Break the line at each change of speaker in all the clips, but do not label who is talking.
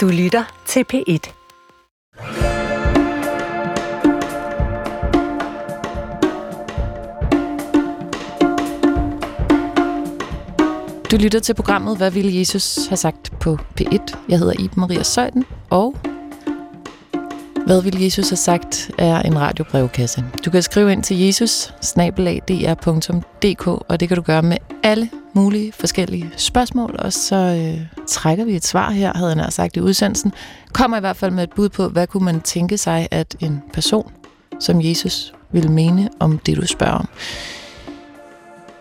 Du lytter til P1.
Du lytter til programmet Hvad ville Jesus have sagt på P1? Jeg hedder Iben Maria Søjden, og Hvad ville Jesus have sagt er en radiobrevkasse. Du kan skrive ind til jesus og det kan du gøre med alle mulige forskellige spørgsmål, og så øh, trækker vi et svar her, havde han sagt i udsendelsen. Kommer i hvert fald med et bud på, hvad kunne man tænke sig, at en person som Jesus ville mene om det, du spørger om.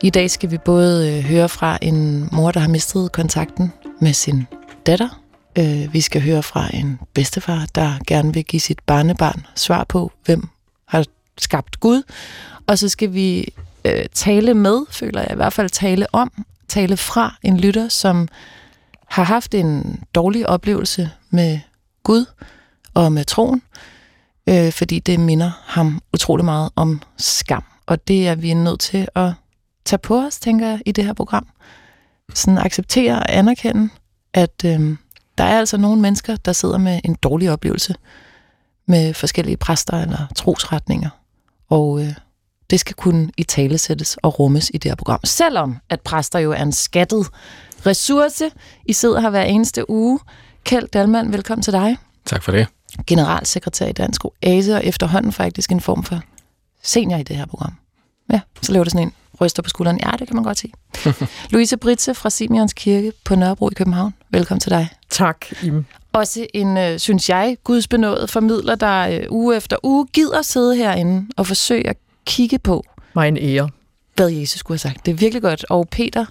I dag skal vi både øh, høre fra en mor, der har mistet kontakten med sin datter. Øh, vi skal høre fra en bedstefar, der gerne vil give sit barnebarn svar på, hvem har skabt Gud. Og så skal vi øh, tale med, føler jeg i hvert fald tale om, tale fra en lytter, som har haft en dårlig oplevelse med Gud og med troen, øh, fordi det minder ham utrolig meget om skam. Og det er vi nødt til at tage på os, tænker jeg, i det her program. Sådan acceptere og anerkende, at øh, der er altså nogle mennesker, der sidder med en dårlig oplevelse med forskellige præster eller trosretninger. Og øh, det skal kunne i tale sættes og rummes i det her program. Selvom at præster jo er en skattet ressource. I sidder her hver eneste uge. Kjeld Dalman, velkommen til dig.
Tak for det.
Generalsekretær i Dansk Oase, og efterhånden faktisk en form for senior i det her program. Ja, så laver det sådan en ryster på skulderen. Ja, det kan man godt sige. Louise Britze fra Simeons Kirke på Nørrebro i København. Velkommen til dig.
Tak, Im.
Også en, øh, synes jeg, gudsbenået formidler, der øh, uge efter uge gider sidde herinde og forsøge at kigge på.
Mig en ære.
Hvad Jesus skulle have sagt. Det er virkelig godt. Og Peter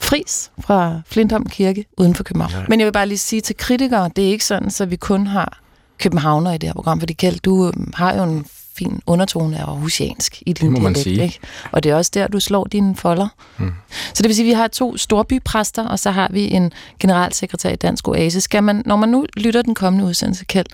Fris fra Flintholm Kirke uden for København. Ja. Men jeg vil bare lige sige til kritikere, det er ikke sådan, så vi kun har københavner i det her program, fordi Kjeld, du øhm, har jo en fin undertone af aarhusiansk i din
dialekt. Sige. Ikke?
Og det er også der, du slår dine folder. Mm. Så det vil sige, at vi har to storbypræster, og så har vi en generalsekretær i Dansk Oase. Skal man, når man nu lytter den kommende udsendelse, Kjeld,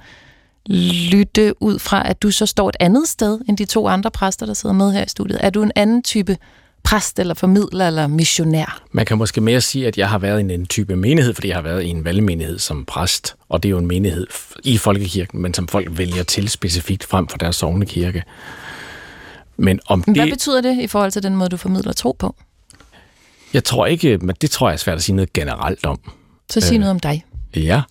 lytte ud fra, at du så står et andet sted end de to andre præster, der sidder med her i studiet? Er du en anden type præst eller formidler eller missionær?
Man kan måske mere sige, at jeg har været i en type menighed, fordi jeg har været i en valgmenighed som præst, og det er jo en menighed i folkekirken, men som folk vælger til specifikt frem for deres sovnekirke. Men om
Hvad
det,
betyder det i forhold til den måde, du formidler tro på?
Jeg tror ikke, men det tror jeg er svært at sige noget generelt om.
Så sig øh, noget om dig.
Ja,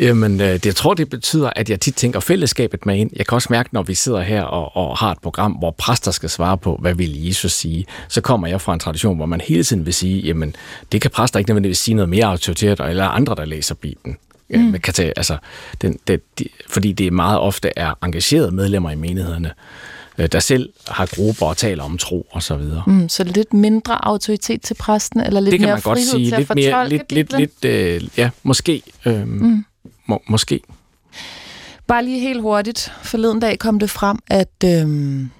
Jamen, øh, det, tror, det betyder, at jeg tit tænker fællesskabet med ind. Jeg kan også mærke, når vi sidder her og, og har et program, hvor præster skal svare på, hvad vil Jesus sige, så kommer jeg fra en tradition, hvor man hele tiden vil sige, jamen, det kan præster ikke nødvendigvis sige noget mere autoritært, eller andre, der læser Bibelen. Mm. kan tage, altså, den, det, de, fordi det meget ofte er engagerede medlemmer i menighederne, øh, der selv har grupper og taler om tro og så videre.
Mm, så lidt mindre autoritet til præsten, eller lidt
det kan
mere
man godt sige.
til
lidt mere, lidt, lidt, lidt, øh, ja, måske. Øh, mm. Må, måske.
Bare lige helt hurtigt. Forleden dag kom det frem, at øhm,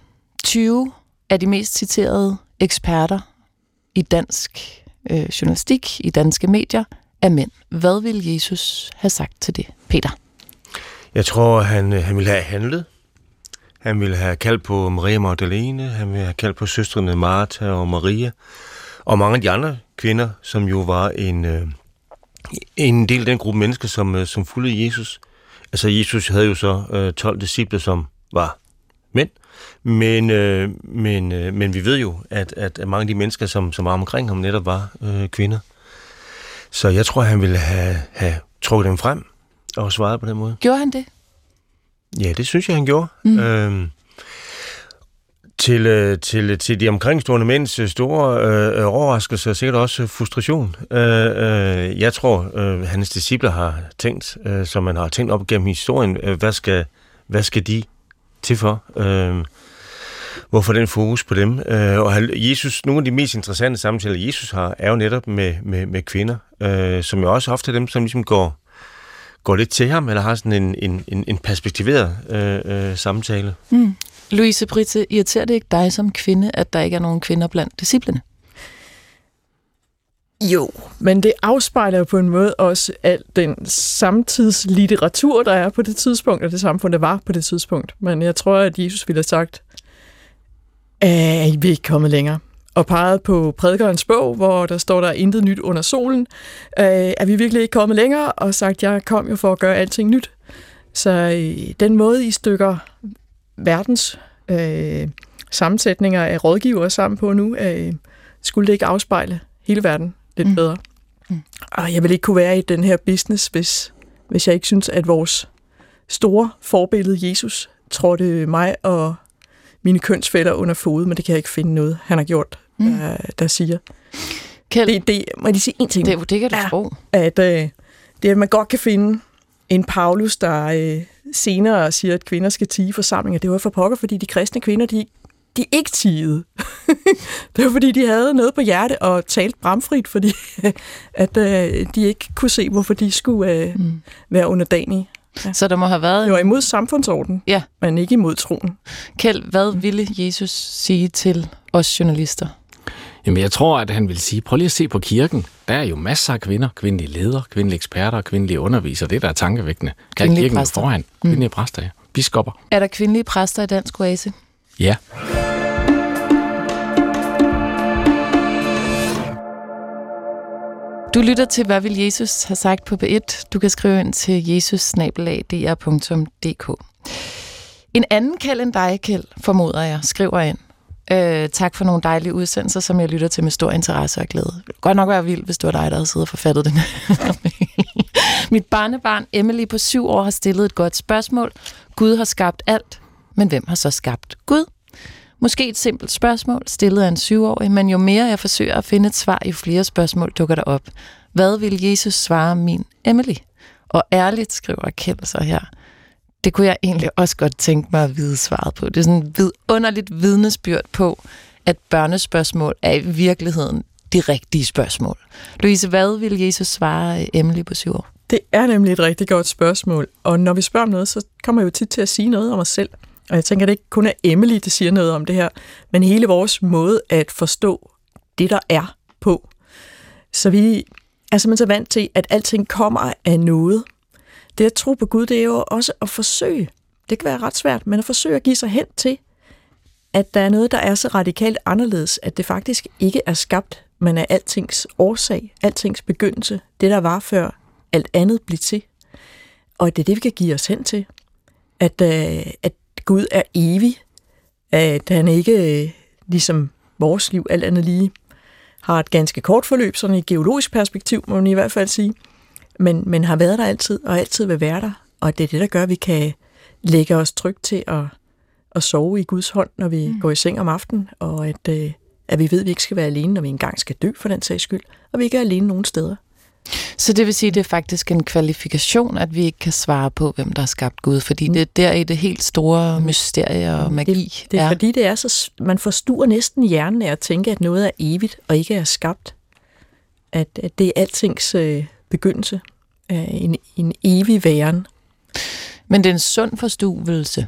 20 af de mest citerede eksperter i dansk øh, journalistik, i danske medier, er mænd. Hvad vil Jesus have sagt til det, Peter?
Jeg tror, han, øh, han ville have handlet. Han ville have kaldt på Maria Magdalene, han ville have kaldt på søstrene Martha og Maria, og mange af de andre kvinder, som jo var en, øh, en del af den gruppe mennesker, som, øh, som fulgte Jesus. Altså Jesus havde jo så øh, 12 disciple, som var mænd, men, øh, men, øh, men vi ved jo, at, at mange af de mennesker, som, som var omkring ham, netop var øh, kvinder. Så jeg tror, han ville have, have trukket dem frem og svaret på den måde.
Gjorde han det?
Ja, det synes jeg, han gjorde. Mm. Øhm, til, øh, til, til de omkringstående mænds øh, store øh, overraskelse og sikkert også frustration. Øh, øh, jeg tror, øh, hans disciple har tænkt, øh, som man har tænkt op gennem historien, øh, hvad, skal, hvad skal de til for? Øh, hvorfor den fokus på dem? Øh, og Jesus, nogle af de mest interessante samtaler, Jesus har, er jo netop med, med, med kvinder, øh, som jo også ofte er dem, som ligesom går, går lidt til ham, eller har sådan en, en, en perspektiveret øh, øh, samtale.
Mm. Louise Britte, irriterer det ikke dig som kvinde, at der ikke er nogen kvinder blandt disciplene?
Jo, men det afspejler jo på en måde også al den samtidslitteratur, der er på det tidspunkt, og det samfund, der var på det tidspunkt. Men jeg tror, at Jesus ville have sagt, at vi ikke kommet længere. og peget på prædikernes bog, hvor der står der intet nyt under solen, øh, er vi virkelig ikke kommet længere, og sagt, jeg kom jo for at gøre alting nyt. Så øh, den måde, I stykker verdens øh, sammensætninger af rådgivere sammen på nu, øh, skulle det ikke afspejle hele verden lidt mm. bedre. Mm. Og jeg vil ikke kunne være i den her business, hvis, hvis jeg ikke synes, at vores store forbillede Jesus trådte mig og mine kønsfælder under fod, men det kan jeg ikke finde noget, han har gjort, mm. der, der siger. Kjeld, det, det, må jeg lige sige en ting?
Det, det kan du
ja,
tro.
At, øh, det at man godt kan finde en Paulus, der øh, senere siger, at kvinder skal tige forsamlinger. Det var for pokker, fordi de kristne kvinder, de, de ikke tigede. det var fordi, de havde noget på hjerte og talt bramfrit, fordi at øh, de ikke kunne se, hvorfor de skulle øh, mm. være underdanige.
Ja. Så der må have været...
Det var imod samfundsorden,
ja.
men ikke imod troen.
Kjeld, hvad ville Jesus sige til os journalister?
Jamen, jeg tror, at han vil sige, prøv lige at se på kirken. Der er jo masser af kvinder, kvindelige ledere, kvindelige eksperter, kvindelige undervisere. Det der er tankevækkende.
Kvindelige
kirken
præster.
foran. Kvindelige mm. præster, ja. Biskopper.
Er der kvindelige præster i Dansk Oase?
Ja.
Du lytter til, hvad vil Jesus have sagt på B1. Du kan skrive ind til jesus En anden kald end dig, Kjeld, formoder jeg, skriver ind. Øh, tak for nogle dejlige udsendelser, som jeg lytter til med stor interesse og glæde. Det godt nok være vildt, hvis det var dig, der havde siddet og forfattet den. Mit barnebarn Emily på syv år har stillet et godt spørgsmål. Gud har skabt alt, men hvem har så skabt Gud? Måske et simpelt spørgsmål, stillet af en syvårig, men jo mere jeg forsøger at finde et svar, jo flere spørgsmål dukker der op. Hvad vil Jesus svare min Emily? Og ærligt, skriver Kjeld så her, det kunne jeg egentlig også godt tænke mig at vide svaret på. Det er sådan et vidunderligt vidnesbyrd på, at børnespørgsmål er i virkeligheden de rigtige spørgsmål. Louise, hvad vil Jesus svare øh, Emily på syv år?
Det er nemlig et rigtig godt spørgsmål, og når vi spørger om noget, så kommer jeg jo tit til at sige noget om os selv. Og jeg tænker, at det ikke kun er Emily, der siger noget om det her, men hele vores måde at forstå det, der er på. Så vi er simpelthen så vant til, at alting kommer af noget. Det at tro på Gud, det er jo også at forsøge. Det kan være ret svært, men at forsøge at give sig hen til, at der er noget, der er så radikalt anderledes, at det faktisk ikke er skabt, men er altings årsag, altings begyndelse, det der var før alt andet blev til. Og det er det, vi kan give os hen til. At, øh, at Gud er evig, at han ikke, øh, ligesom vores liv, alt andet lige, har et ganske kort forløb, sådan i geologisk perspektiv, må man i hvert fald sige, men, men har været der altid, og altid vil være der. Og det er det, der gør, at vi kan lægge os trygt til at, at sove i Guds hånd, når vi mm. går i seng om aftenen, og at, øh, at vi ved, at vi ikke skal være alene, når vi engang skal dø for den sags skyld, og vi ikke er alene nogen steder.
Så det vil sige, at det er faktisk en kvalifikation, at vi ikke kan svare på, hvem der har skabt Gud, fordi mm. det er der i det helt store mysterie og magi.
Det, det er, er fordi, det er så, man forstuer næsten hjernen af at tænke, at noget er evigt og ikke er skabt. At, at det er altings øh, begyndelse af en, en evig væren.
Men det er en sund forstuelse.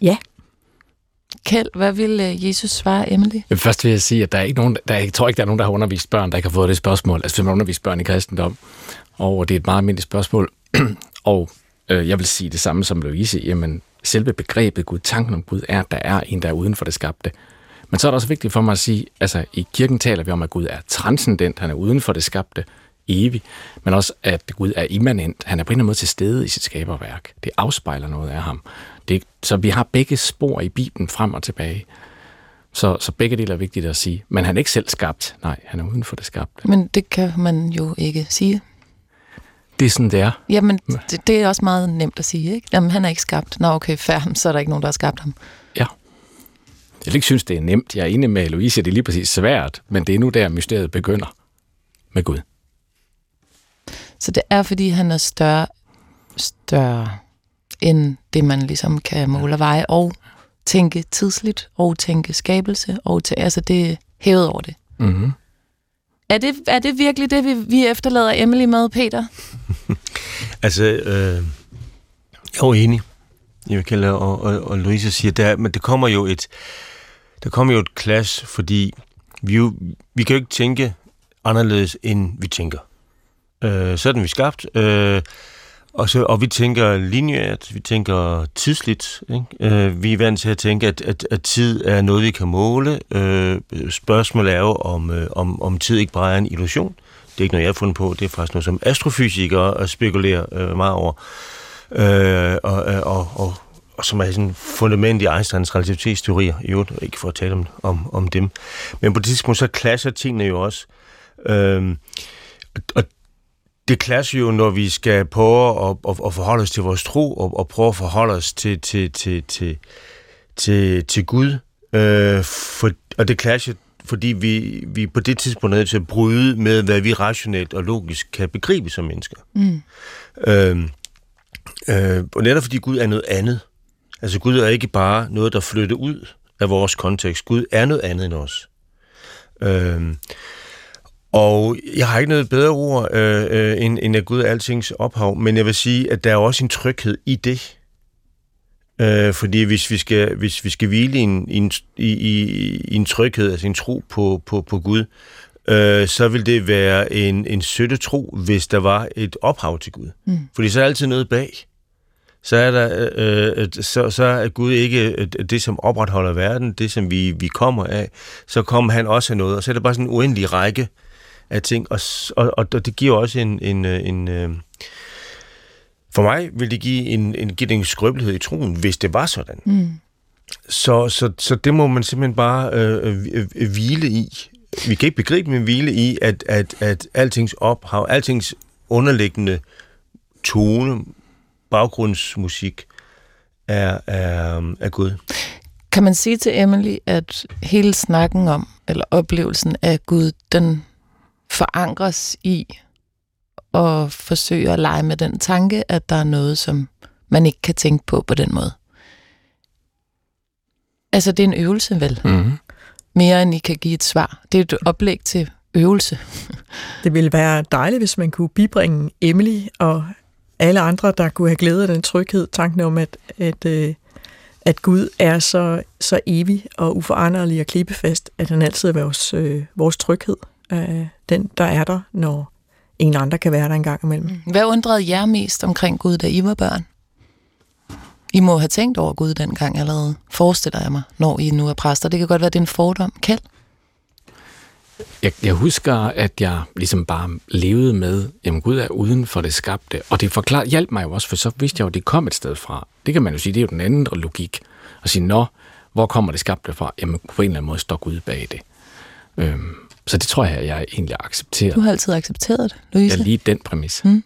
Ja.
Kjeld, hvad vil øh, Jesus svare Emily?
Først vil jeg sige, at der er ikke nogen, der, jeg tror ikke, der er nogen, der har undervist børn, der ikke har fået det spørgsmål. Altså, hvis man undervist børn i kristendom, og det er et meget almindeligt spørgsmål. og øh, jeg vil sige det samme som Louise. Jamen, selve begrebet Gud, tanken om Gud, er, at der er en, der er uden for det skabte. Men så er det også vigtigt for mig at sige, altså i kirken taler vi om, at Gud er transcendent, han er uden for det skabte, evig, men også at Gud er immanent. Han er på en eller anden måde til stede i sit skaberværk. Det afspejler noget af ham. Det, så vi har begge spor i Bibelen frem og tilbage. Så, så begge dele er vigtigt at sige. Men han er ikke selv skabt. Nej, han er uden for det skabte.
Men det kan man jo ikke sige.
Det er sådan, det er.
Jamen, det, det er også meget nemt at sige, ikke? Jamen, han er ikke skabt. Nå, okay, fair, så er der ikke nogen, der har skabt ham.
Ja. Jeg ikke synes, det er nemt. Jeg er enig med Louise, det er lige præcis svært, men det er nu der, mysteriet begynder med Gud.
Så det er, fordi han er større, større end det, man ligesom kan måle og veje, og tænke tidsligt, og tænke skabelse, og til, altså det er hævet over det.
Mm-hmm.
Er det, er det virkelig det, vi, vi efterlader Emily med, Peter?
altså, øh, jeg er enig. Jeg vil og, og, og Louise siger, der, men det kommer jo et, der kommer jo et clash, fordi vi, jo, vi kan jo ikke tænke anderledes, end vi tænker. Øh, sådan er vi skabt. Øh, Og, så, og vi tænker lineært, vi tænker tidsligt. Ikke? Øh, vi er vant til at tænke, at, at, at tid er noget, vi kan måle. Øh, spørgsmålet er jo, om, øh, om, om tid ikke bare er en illusion. Det er ikke noget, jeg har fundet på. Det er faktisk noget, som astrofysikere øh, spekulerer øh, meget over. Øh, og, øh, og, og, og som er sådan fundament i Einsteins relativitetsteorier, i øvrigt, ikke for at tale om, om, om dem. Men på det tidspunkt, så klasser tingene jo også. Øh, og det klasser jo, når vi skal prøve at, at, at forholde os til vores tro, og, og prøve at forholde os til, til, til, til, til, til Gud. Øh, for, og det klasser, fordi vi, vi på det tidspunkt er nødt til at bryde med, hvad vi rationelt og logisk kan begribe som mennesker. Mm. Øh, øh, og netop fordi Gud er noget andet. Altså Gud er ikke bare noget, der flytter ud af vores kontekst. Gud er noget andet end os. Øh, og jeg har ikke noget bedre ord øh, øh, end, end at Gud er altings ophav, men jeg vil sige, at der er også en tryghed i det. Øh, fordi hvis vi skal, hvis vi skal hvile i en, i, en, i, i en tryghed, altså en tro på, på, på Gud, øh, så vil det være en, en søtte tro, hvis der var et ophav til Gud. Mm. Fordi så er der altid noget bag. Så er, der, øh, så, så er Gud ikke det, som opretholder verden, det, som vi, vi kommer af. Så kommer han også af noget, og så er det bare sådan en uendelig række af ting, og, og, og det giver også en, en, øh, en, en øh, for mig vil det give en, en, give en skrøbelighed i troen, hvis det var sådan. Mm. Så, så, så det må man simpelthen bare øh, øh, øh, hvile i. Vi kan ikke begribe, men hvile i, at, at, at altings ophav, altings underliggende tone, baggrundsmusik er, er, er Gud.
Kan man sige til Emily, at hele snakken om, eller oplevelsen af Gud, den forankres i og forsøge at lege med den tanke, at der er noget, som man ikke kan tænke på på den måde. Altså, det er en øvelse, vel? Mm-hmm. Mere end I kan give et svar. Det er et oplæg til øvelse.
det ville være dejligt, hvis man kunne bibringe Emily og alle andre, der kunne have glæde af den tryghed, tanken om, at, at, øh, at Gud er så, så evig og uforanderlig og klippefast, at han altid er vores, øh, vores tryghed øh, den, der er der, når ingen andre kan være der en gang imellem. Mm.
Hvad undrede jer mest omkring Gud, da I var børn? I må have tænkt over Gud dengang allerede, forestiller jeg mig, når I nu er præster. Det kan godt være, det er en fordom. Kald?
Jeg, jeg husker, at jeg ligesom bare levede med, jamen Gud er uden for det skabte, og det forklar, hjalp mig jo også, for så vidste jeg jo, at det kom et sted fra. Det kan man jo sige, det er jo den anden logik. At sige, nå, hvor kommer det skabte fra? Jamen på en eller anden måde står Gud bag det. Øhm, så det tror jeg, jeg egentlig accepterer.
Du har altid accepteret det, Louise.
Ja, lige den præmis. Mm.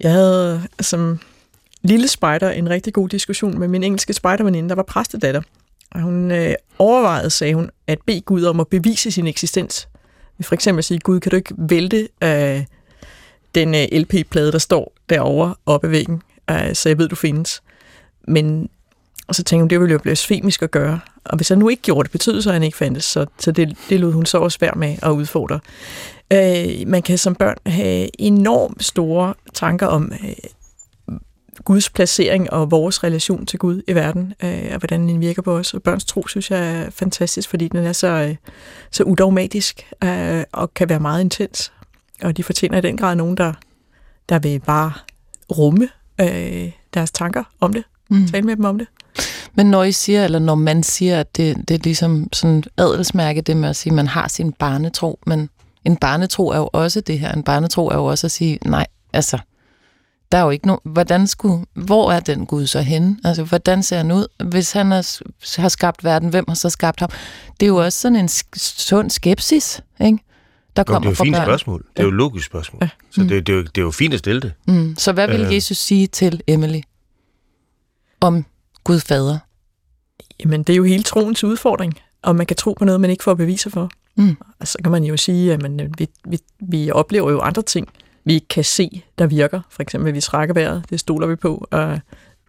jeg havde som lille spejder en rigtig god diskussion med min engelske spejderveninde, der var præstedatter. Og hun øh, overvejede, sagde hun, at bede Gud om at bevise sin eksistens. For eksempel at sige, Gud, kan du ikke vælte øh, den øh, LP-plade, der står derovre oppe ved væggen, øh, så jeg ved, du findes. Men og så tænkte hun, det ville jo blasfemisk at gøre. Og hvis han nu ikke gjorde det, betød så, at han ikke fandtes. Så, så det, det lod hun så også være med at udfordre. Øh, man kan som børn have enormt store tanker om øh, Guds placering og vores relation til Gud i verden, øh, og hvordan den virker på os. Og børns tro, synes jeg, er fantastisk, fordi den er så, øh, så udogmatisk øh, og kan være meget intens. Og de fortjener i den grad nogen, der, der vil bare rumme øh, deres tanker om det. Mm. Tale med dem om det.
Men når I siger, eller når man siger, at det, det er ligesom sådan adelsmærke, det med at sige, at man har sin barnetro, men en barnetro er jo også det her. En barnetro er jo også at sige, nej, altså, der er jo ikke nogen, hvordan skulle, hvor er den Gud så henne? Altså, hvordan ser han ud? Hvis han har, har skabt verden, hvem har så skabt ham? Det er jo også sådan en sund skepsis, ikke?
Der kommer det er jo et fint børn. spørgsmål. Det er jo et logisk spørgsmål. Ja. Så mm. det, det, er jo, det er jo fint at stille det.
Mm. Så hvad vil øh. Jesus sige til Emily om Gud fader?
Jamen, det er jo hele troens udfordring, og man kan tro på noget, man ikke får beviser for. Mm. Altså, så kan man jo sige, at man, vi, vi, vi oplever jo andre ting, vi ikke kan se, der virker. For eksempel, vi trækker vejret, det stoler vi på, og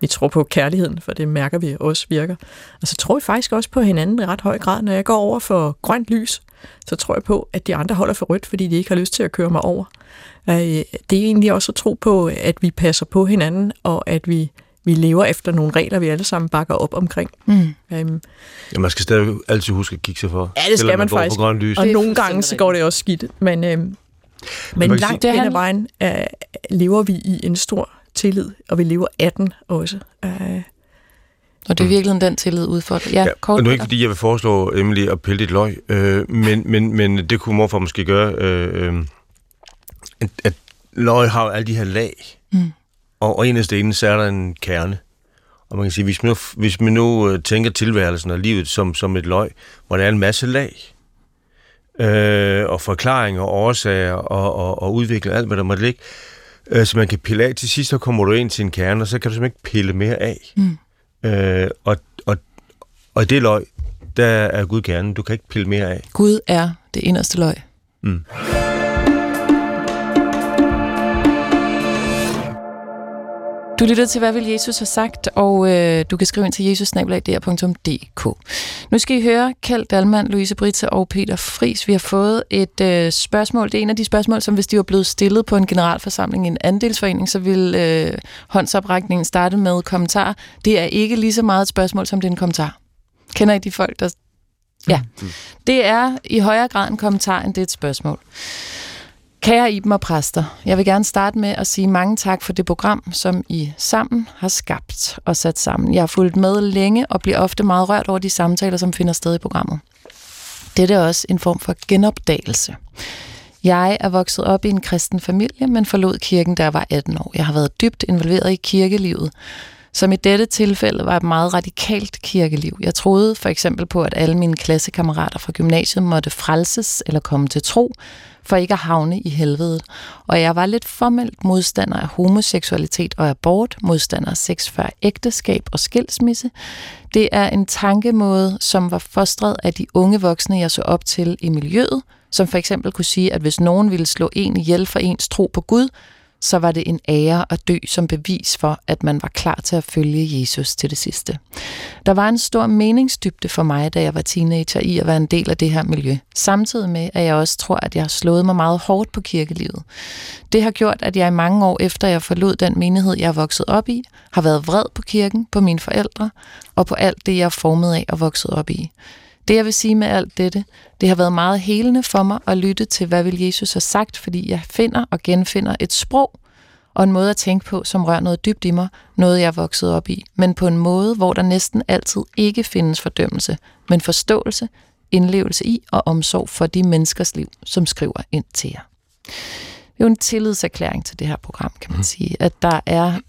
vi tror på kærligheden, for det mærker vi også virker. Og så tror vi faktisk også på hinanden i ret høj grad. Når jeg går over for grønt lys, så tror jeg på, at de andre holder for rødt, fordi de ikke har lyst til at køre mig over. Øh, det er egentlig også at tro på, at vi passer på hinanden, og at vi vi lever efter nogle regler, vi alle sammen bakker op omkring. Mm. Um,
ja, man skal stadig altid huske at kigge sig for.
Ja, det skal man, man faktisk. På lys. Og nogle gange så går det også skidt. Men, um, men langt hen ad vejen uh, lever vi i en stor tillid, og vi lever af den også. Øh,
og det er virkelig den tillid udfordret. Ja,
Ja,
kort.
og nu er ikke, fordi jeg vil foreslå Emily at pille dit løg, øh, men, men, men det kunne morfar måske gøre, øh, øh, at, at løg har jo alle de her lag,
Mm.
Og, og en af stenene, så er der en kerne. Og man kan sige, hvis man nu, hvis man nu øh, tænker tilværelsen og livet som, som et løg, hvor der er en masse lag, øh, og forklaringer og årsager og, og, og udvikling, alt hvad der måtte ligge, øh, så man kan pille af. Til sidst så kommer du ind til en kerne, og så kan du simpelthen ikke pille mere af.
Mm.
Øh, og, og, og det løg, der er Gud kernen. Du kan ikke pille mere af.
Gud er det inderste løg.
Mm.
Du lytter til, hvad vil Jesus have sagt, og øh, du kan skrive ind til jesusnablag.dk. Nu skal I høre Kjeld Dalman, Louise Britte og Peter Fris. Vi har fået et øh, spørgsmål. Det er en af de spørgsmål, som hvis de var blevet stillet på en generalforsamling i en andelsforening, så ville øh, håndsoprækningen starte med kommentar. Det er ikke lige så meget et spørgsmål, som det er en kommentar. Kender I de folk, der... Ja. Det er i højere grad en kommentar, end det er et spørgsmål. Kære Iben og præster, jeg vil gerne starte med at sige mange tak for det program, som I sammen har skabt og sat sammen. Jeg har fulgt med længe og bliver ofte meget rørt over de samtaler, som finder sted i programmet. Dette er også en form for genopdagelse. Jeg er vokset op i en kristen familie, men forlod kirken, da jeg var 18 år. Jeg har været dybt involveret i kirkelivet, som i dette tilfælde var et meget radikalt kirkeliv. Jeg troede for eksempel på, at alle mine klassekammerater fra gymnasiet måtte frelses eller komme til tro, for ikke at havne i helvede. Og jeg var lidt formelt modstander af homoseksualitet og abort, modstander af sex før ægteskab og skilsmisse. Det er en tankemåde, som var fostret af de unge voksne, jeg så op til i miljøet, som for eksempel kunne sige, at hvis nogen ville slå en ihjel for ens tro på Gud, så var det en ære at dø som bevis for, at man var klar til at følge Jesus til det sidste. Der var en stor meningsdybde for mig, da jeg var teenager, i at være en del af det her miljø. Samtidig med, at jeg også tror, at jeg har slået mig meget hårdt på kirkelivet. Det har gjort, at jeg i mange år efter jeg forlod den menighed, jeg er vokset op i, har været vred på kirken, på mine forældre og på alt det, jeg er formet af og vokset op i. Det, jeg vil sige med alt dette, det har været meget helende for mig at lytte til, hvad vil Jesus have sagt, fordi jeg finder og genfinder et sprog og en måde at tænke på, som rører noget dybt i mig, noget jeg er vokset op i, men på en måde, hvor der næsten altid ikke findes fordømmelse, men forståelse, indlevelse i og omsorg for de menneskers liv, som skriver ind til jer. Det er jo en tillidserklæring til det her program, kan man sige, at der er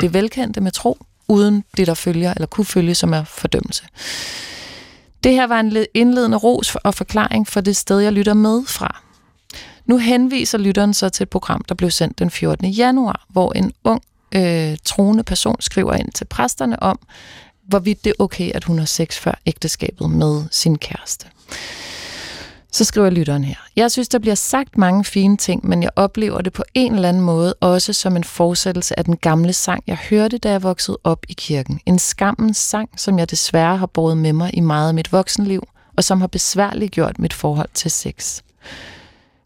det velkendte med tro, uden det, der følger, eller kunne følge, som er fordømmelse. Det her var en indledende ros og forklaring for det sted, jeg lytter med fra. Nu henviser lytteren så til et program, der blev sendt den 14. januar, hvor en ung øh, troende person skriver ind til præsterne om, hvorvidt det er okay, at hun har sex før ægteskabet med sin kæreste. Så skriver lytteren her. Jeg synes, der bliver sagt mange fine ting, men jeg oplever det på en eller anden måde også som en fortsættelse af den gamle sang, jeg hørte, da jeg voksede op i kirken. En skammens sang, som jeg desværre har båret med mig i meget af mit voksenliv, og som har besværligt gjort mit forhold til sex.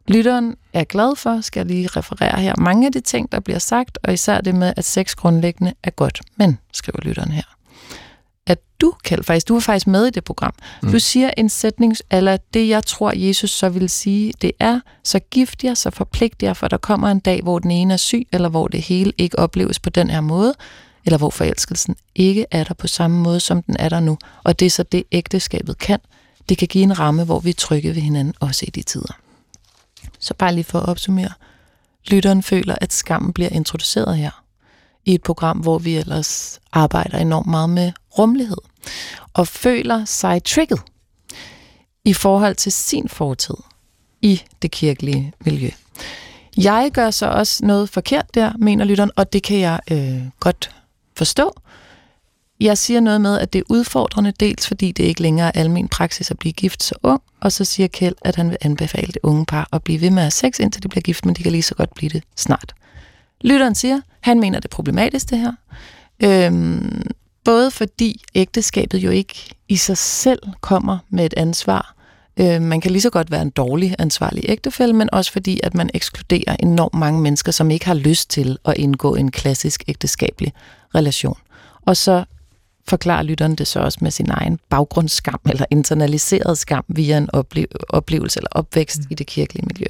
Lytteren er glad for, skal jeg lige referere her, mange af de ting, der bliver sagt, og især det med, at sex grundlæggende er godt. Men, skriver lytteren her, at du, Kjeld, faktisk, du er faktisk med i det program. Mm. Du siger en sætning, eller det, jeg tror, Jesus så vil sige, det er, så gift jer, så forpligt jer, for der kommer en dag, hvor den ene er syg, eller hvor det hele ikke opleves på den her måde, eller hvor forelskelsen ikke er der på samme måde, som den er der nu. Og det er så det, ægteskabet kan. Det kan give en ramme, hvor vi er trygge ved hinanden, også i de tider. Så bare lige for at opsummere. Lytteren føler, at skammen bliver introduceret her i et program, hvor vi ellers arbejder enormt meget med rummelighed, og føler sig trigget i forhold til sin fortid i det kirkelige miljø. Jeg gør så også noget forkert der, mener lytteren, og det kan jeg øh, godt forstå. Jeg siger noget med, at det er udfordrende, dels fordi det ikke længere er almen praksis at blive gift så ung, og så siger Kjeld, at han vil anbefale det unge par at blive ved med at have sex, indtil de bliver gift, men de kan lige så godt blive det snart. Lytteren siger, han mener det er problematisk det her. Øhm, både fordi ægteskabet jo ikke i sig selv kommer med et ansvar. Øh, man kan lige så godt være en dårlig ansvarlig ægtefælle, men også fordi, at man ekskluderer enormt mange mennesker, som ikke har lyst til at indgå en klassisk ægteskabelig relation. Og så forklarer lytteren det så også med sin egen baggrundsskam eller internaliseret skam via en ople- oplevelse eller opvækst mm. i det kirkelige miljø.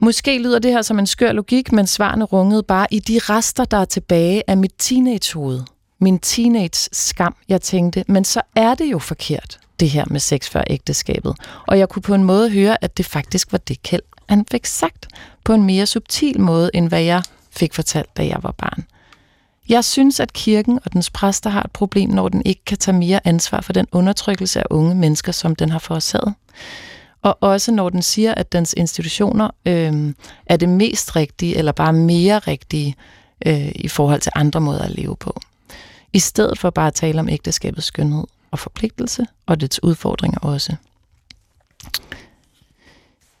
Måske lyder det her som en skør logik, men svarene rungede bare i de rester, der er tilbage af mit teenagehoved. Min teenage-skam, jeg tænkte, men så er det jo forkert, det her med sex før ægteskabet. Og jeg kunne på en måde høre, at det faktisk var det kæld, han fik sagt, på en mere subtil måde, end hvad jeg fik fortalt, da jeg var barn. Jeg synes, at kirken og dens præster har et problem, når den ikke kan tage mere ansvar for den undertrykkelse af unge mennesker, som den har forårsaget. Og også når den siger, at dens institutioner øh, er det mest rigtige, eller bare mere rigtige, øh, i forhold til andre måder at leve på. I stedet for bare at tale om ægteskabets skønhed og forpligtelse, og dets udfordringer også.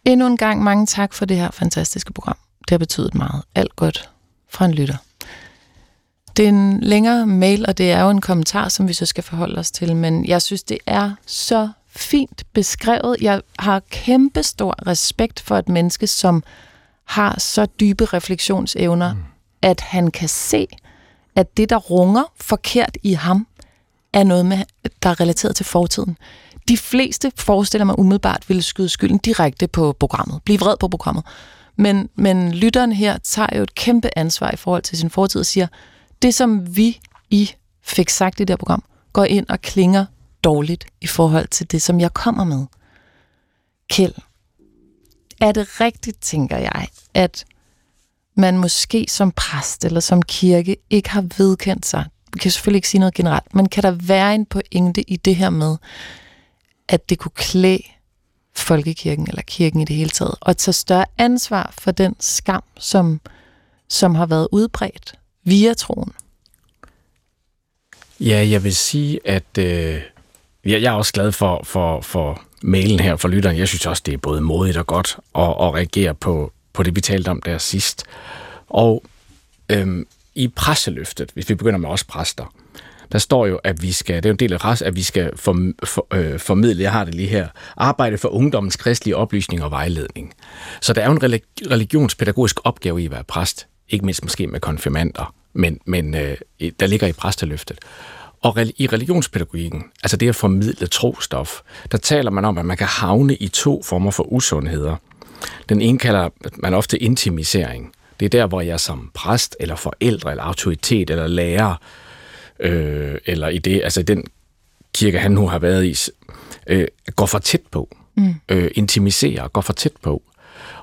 Endnu en gang mange tak for det her fantastiske program. Det har betydet meget. Alt godt fra en lytter. Det er en længere mail, og det er jo en kommentar, som vi så skal forholde os til, men jeg synes, det er så fint beskrevet. Jeg har kæmpe stor respekt for et menneske, som har så dybe refleksionsevner, mm. at han kan se, at det, der runger forkert i ham, er noget, med, der er relateret til fortiden. De fleste forestiller mig umiddelbart ville skyde skylden direkte på programmet, blive vred på programmet. Men, men lytteren her tager jo et kæmpe ansvar i forhold til sin fortid og siger, det som vi I fik sagt i det her program, går ind og klinger dårligt i forhold til det, som jeg kommer med. Kjeld, er det rigtigt, tænker jeg, at man måske som præst eller som kirke ikke har vedkendt sig, vi kan selvfølgelig ikke sige noget generelt, men kan der være en pointe i det her med, at det kunne klæde folkekirken eller kirken i det hele taget, og tage større ansvar for den skam, som, som har været udbredt via troen?
Ja, jeg vil sige, at øh, jeg er også glad for, for, for mailen her for lytteren. Jeg synes også, det er både modigt og godt at, at reagere på, på det, vi talte om der sidst. Og øhm, i presseløftet, hvis vi begynder med os præster, der står jo, at vi skal, det er en del af rest, at vi skal for, for, øh, formidle, jeg har det lige her, arbejde for ungdommens kristelige oplysning og vejledning. Så der er jo en religionspædagogisk opgave i at være præst, ikke mindst måske med konfirmander, men, men øh, der ligger i præsteløftet. Og i religionspædagogikken, altså det at formidle trostof, der taler man om, at man kan havne i to former for usundheder. Den ene kalder man ofte intimisering. Det er der, hvor jeg som præst, eller forældre, eller autoritet, eller lærer, øh, eller i det, altså den kirke, han nu har været i, øh, går for tæt på. Mm. Øh, intimiserer, går for tæt på.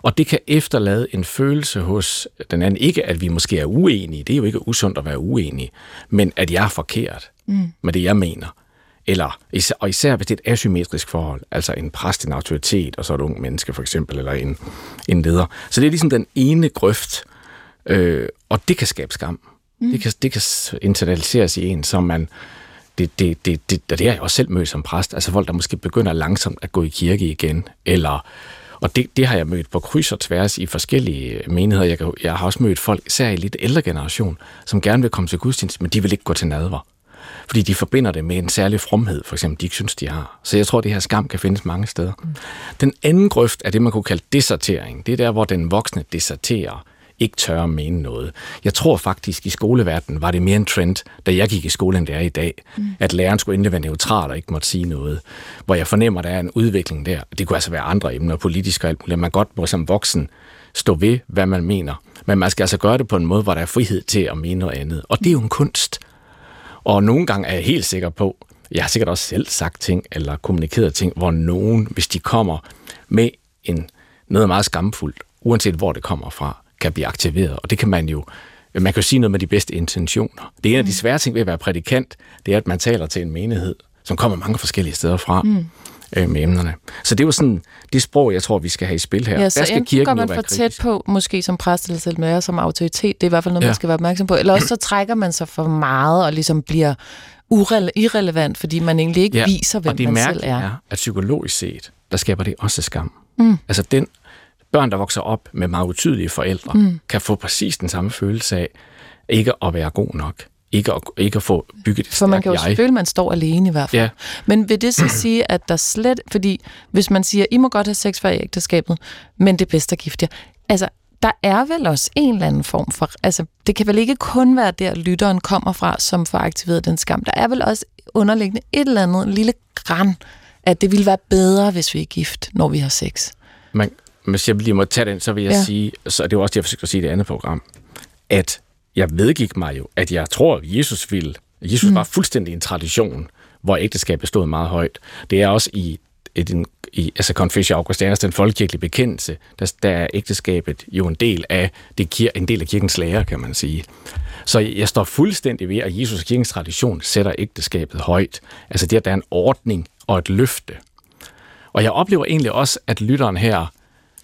Og det kan efterlade en følelse hos den anden. Ikke, at vi måske er uenige. Det er jo ikke usundt at være uenige. Men at jeg er forkert mm. med det, jeg mener. Eller, og især hvis det er et asymmetrisk forhold, altså en præst, en autoritet, og så et ung menneske for eksempel, eller en, en leder. Så det er ligesom den ene grøft, øh, og det kan skabe skam. Mm. Det, kan, det kan internaliseres i en, som man... Det, det, det, det, det har jeg også selv mødt som præst. Altså folk, der måske begynder langsomt at gå i kirke igen, eller og det, det har jeg mødt på kryds og tværs i forskellige menigheder. Jeg, jeg har også mødt folk, især i lidt ældre generation, som gerne vil komme til gudstjeneste, men de vil ikke gå til nadver. Fordi de forbinder det med en særlig fromhed, for eksempel, de ikke synes, de har. Så jeg tror, at det her skam kan findes mange steder. Mm. Den anden grøft er det, man kunne kalde desertering. Det er der, hvor den voksne deserterer ikke tør at mene noget. Jeg tror faktisk, i skoleverdenen var det mere en trend, da jeg gik i skole, end det er i dag, mm. at læreren skulle endelig være neutral og ikke måtte sige noget. Hvor jeg fornemmer, at der er en udvikling der. Det kunne altså være andre emner, politisk og alt muligt. Man godt må som voksen stå ved, hvad man mener. Men man skal altså gøre det på en måde, hvor der er frihed til at mene noget andet. Og det er jo en kunst. Og nogle gange er jeg helt sikker på, jeg har sikkert også selv sagt ting, eller kommunikeret ting, hvor nogen, hvis de kommer med en, noget meget skamfuldt, uanset hvor det kommer fra, kan blive aktiveret. Og det kan man jo, man kan jo sige noget med de bedste intentioner. Det er en af de mm. svære ting ved at være prædikant, det er, at man taler til en menighed, som kommer mange forskellige steder fra. Mm øh, med emnerne. Så det er jo sådan det sprog, jeg tror, vi skal have i spil her.
Ja, så Der skal enten går man for tæt på, måske som præst eller selv med som autoritet, det er i hvert fald noget, ja. man skal være opmærksom på, eller også så trækker man sig for meget og ligesom bliver urele- irrelevant, fordi man egentlig ikke ja, viser, hvem man selv er. er,
at psykologisk set, der skaber det også skam. Mm. Altså den børn, der vokser op med meget utydelige forældre, mm. kan få præcis den samme følelse af ikke at være god nok. Ikke at, ikke at få bygget et
For man kan jo jeg. føle, at man står alene i hvert fald. Ja. Men vil det så sige, at der slet... Fordi hvis man siger, I må godt have sex før i ægteskabet, men det er gift jer. Altså, der er vel også en eller anden form for... Altså, det kan vel ikke kun være der, lytteren kommer fra, som får aktiveret den skam. Der er vel også underliggende et eller andet lille græn, at det ville være bedre, hvis vi er gift, når vi har sex.
Man, hvis jeg lige må tage den, så vil jeg Ja. sige, så det var også det, jeg forsøgte at sige i det andet program, at jeg vedgik mig jo, at jeg tror, at Jesus ville. Jesus mm. var fuldstændig en tradition, hvor ægteskabet stod meget højt. Det er også i, i, den, i altså Confessio Augustanus, den folkekirkelige bekendelse, der, der er ægteskabet jo en del af det, kir- en del af kirkens lære, kan man sige. Så jeg står fuldstændig ved, at Jesus og kirkens tradition sætter ægteskabet højt. Altså det, at der er en ordning og et løfte. Og jeg oplever egentlig også, at lytteren her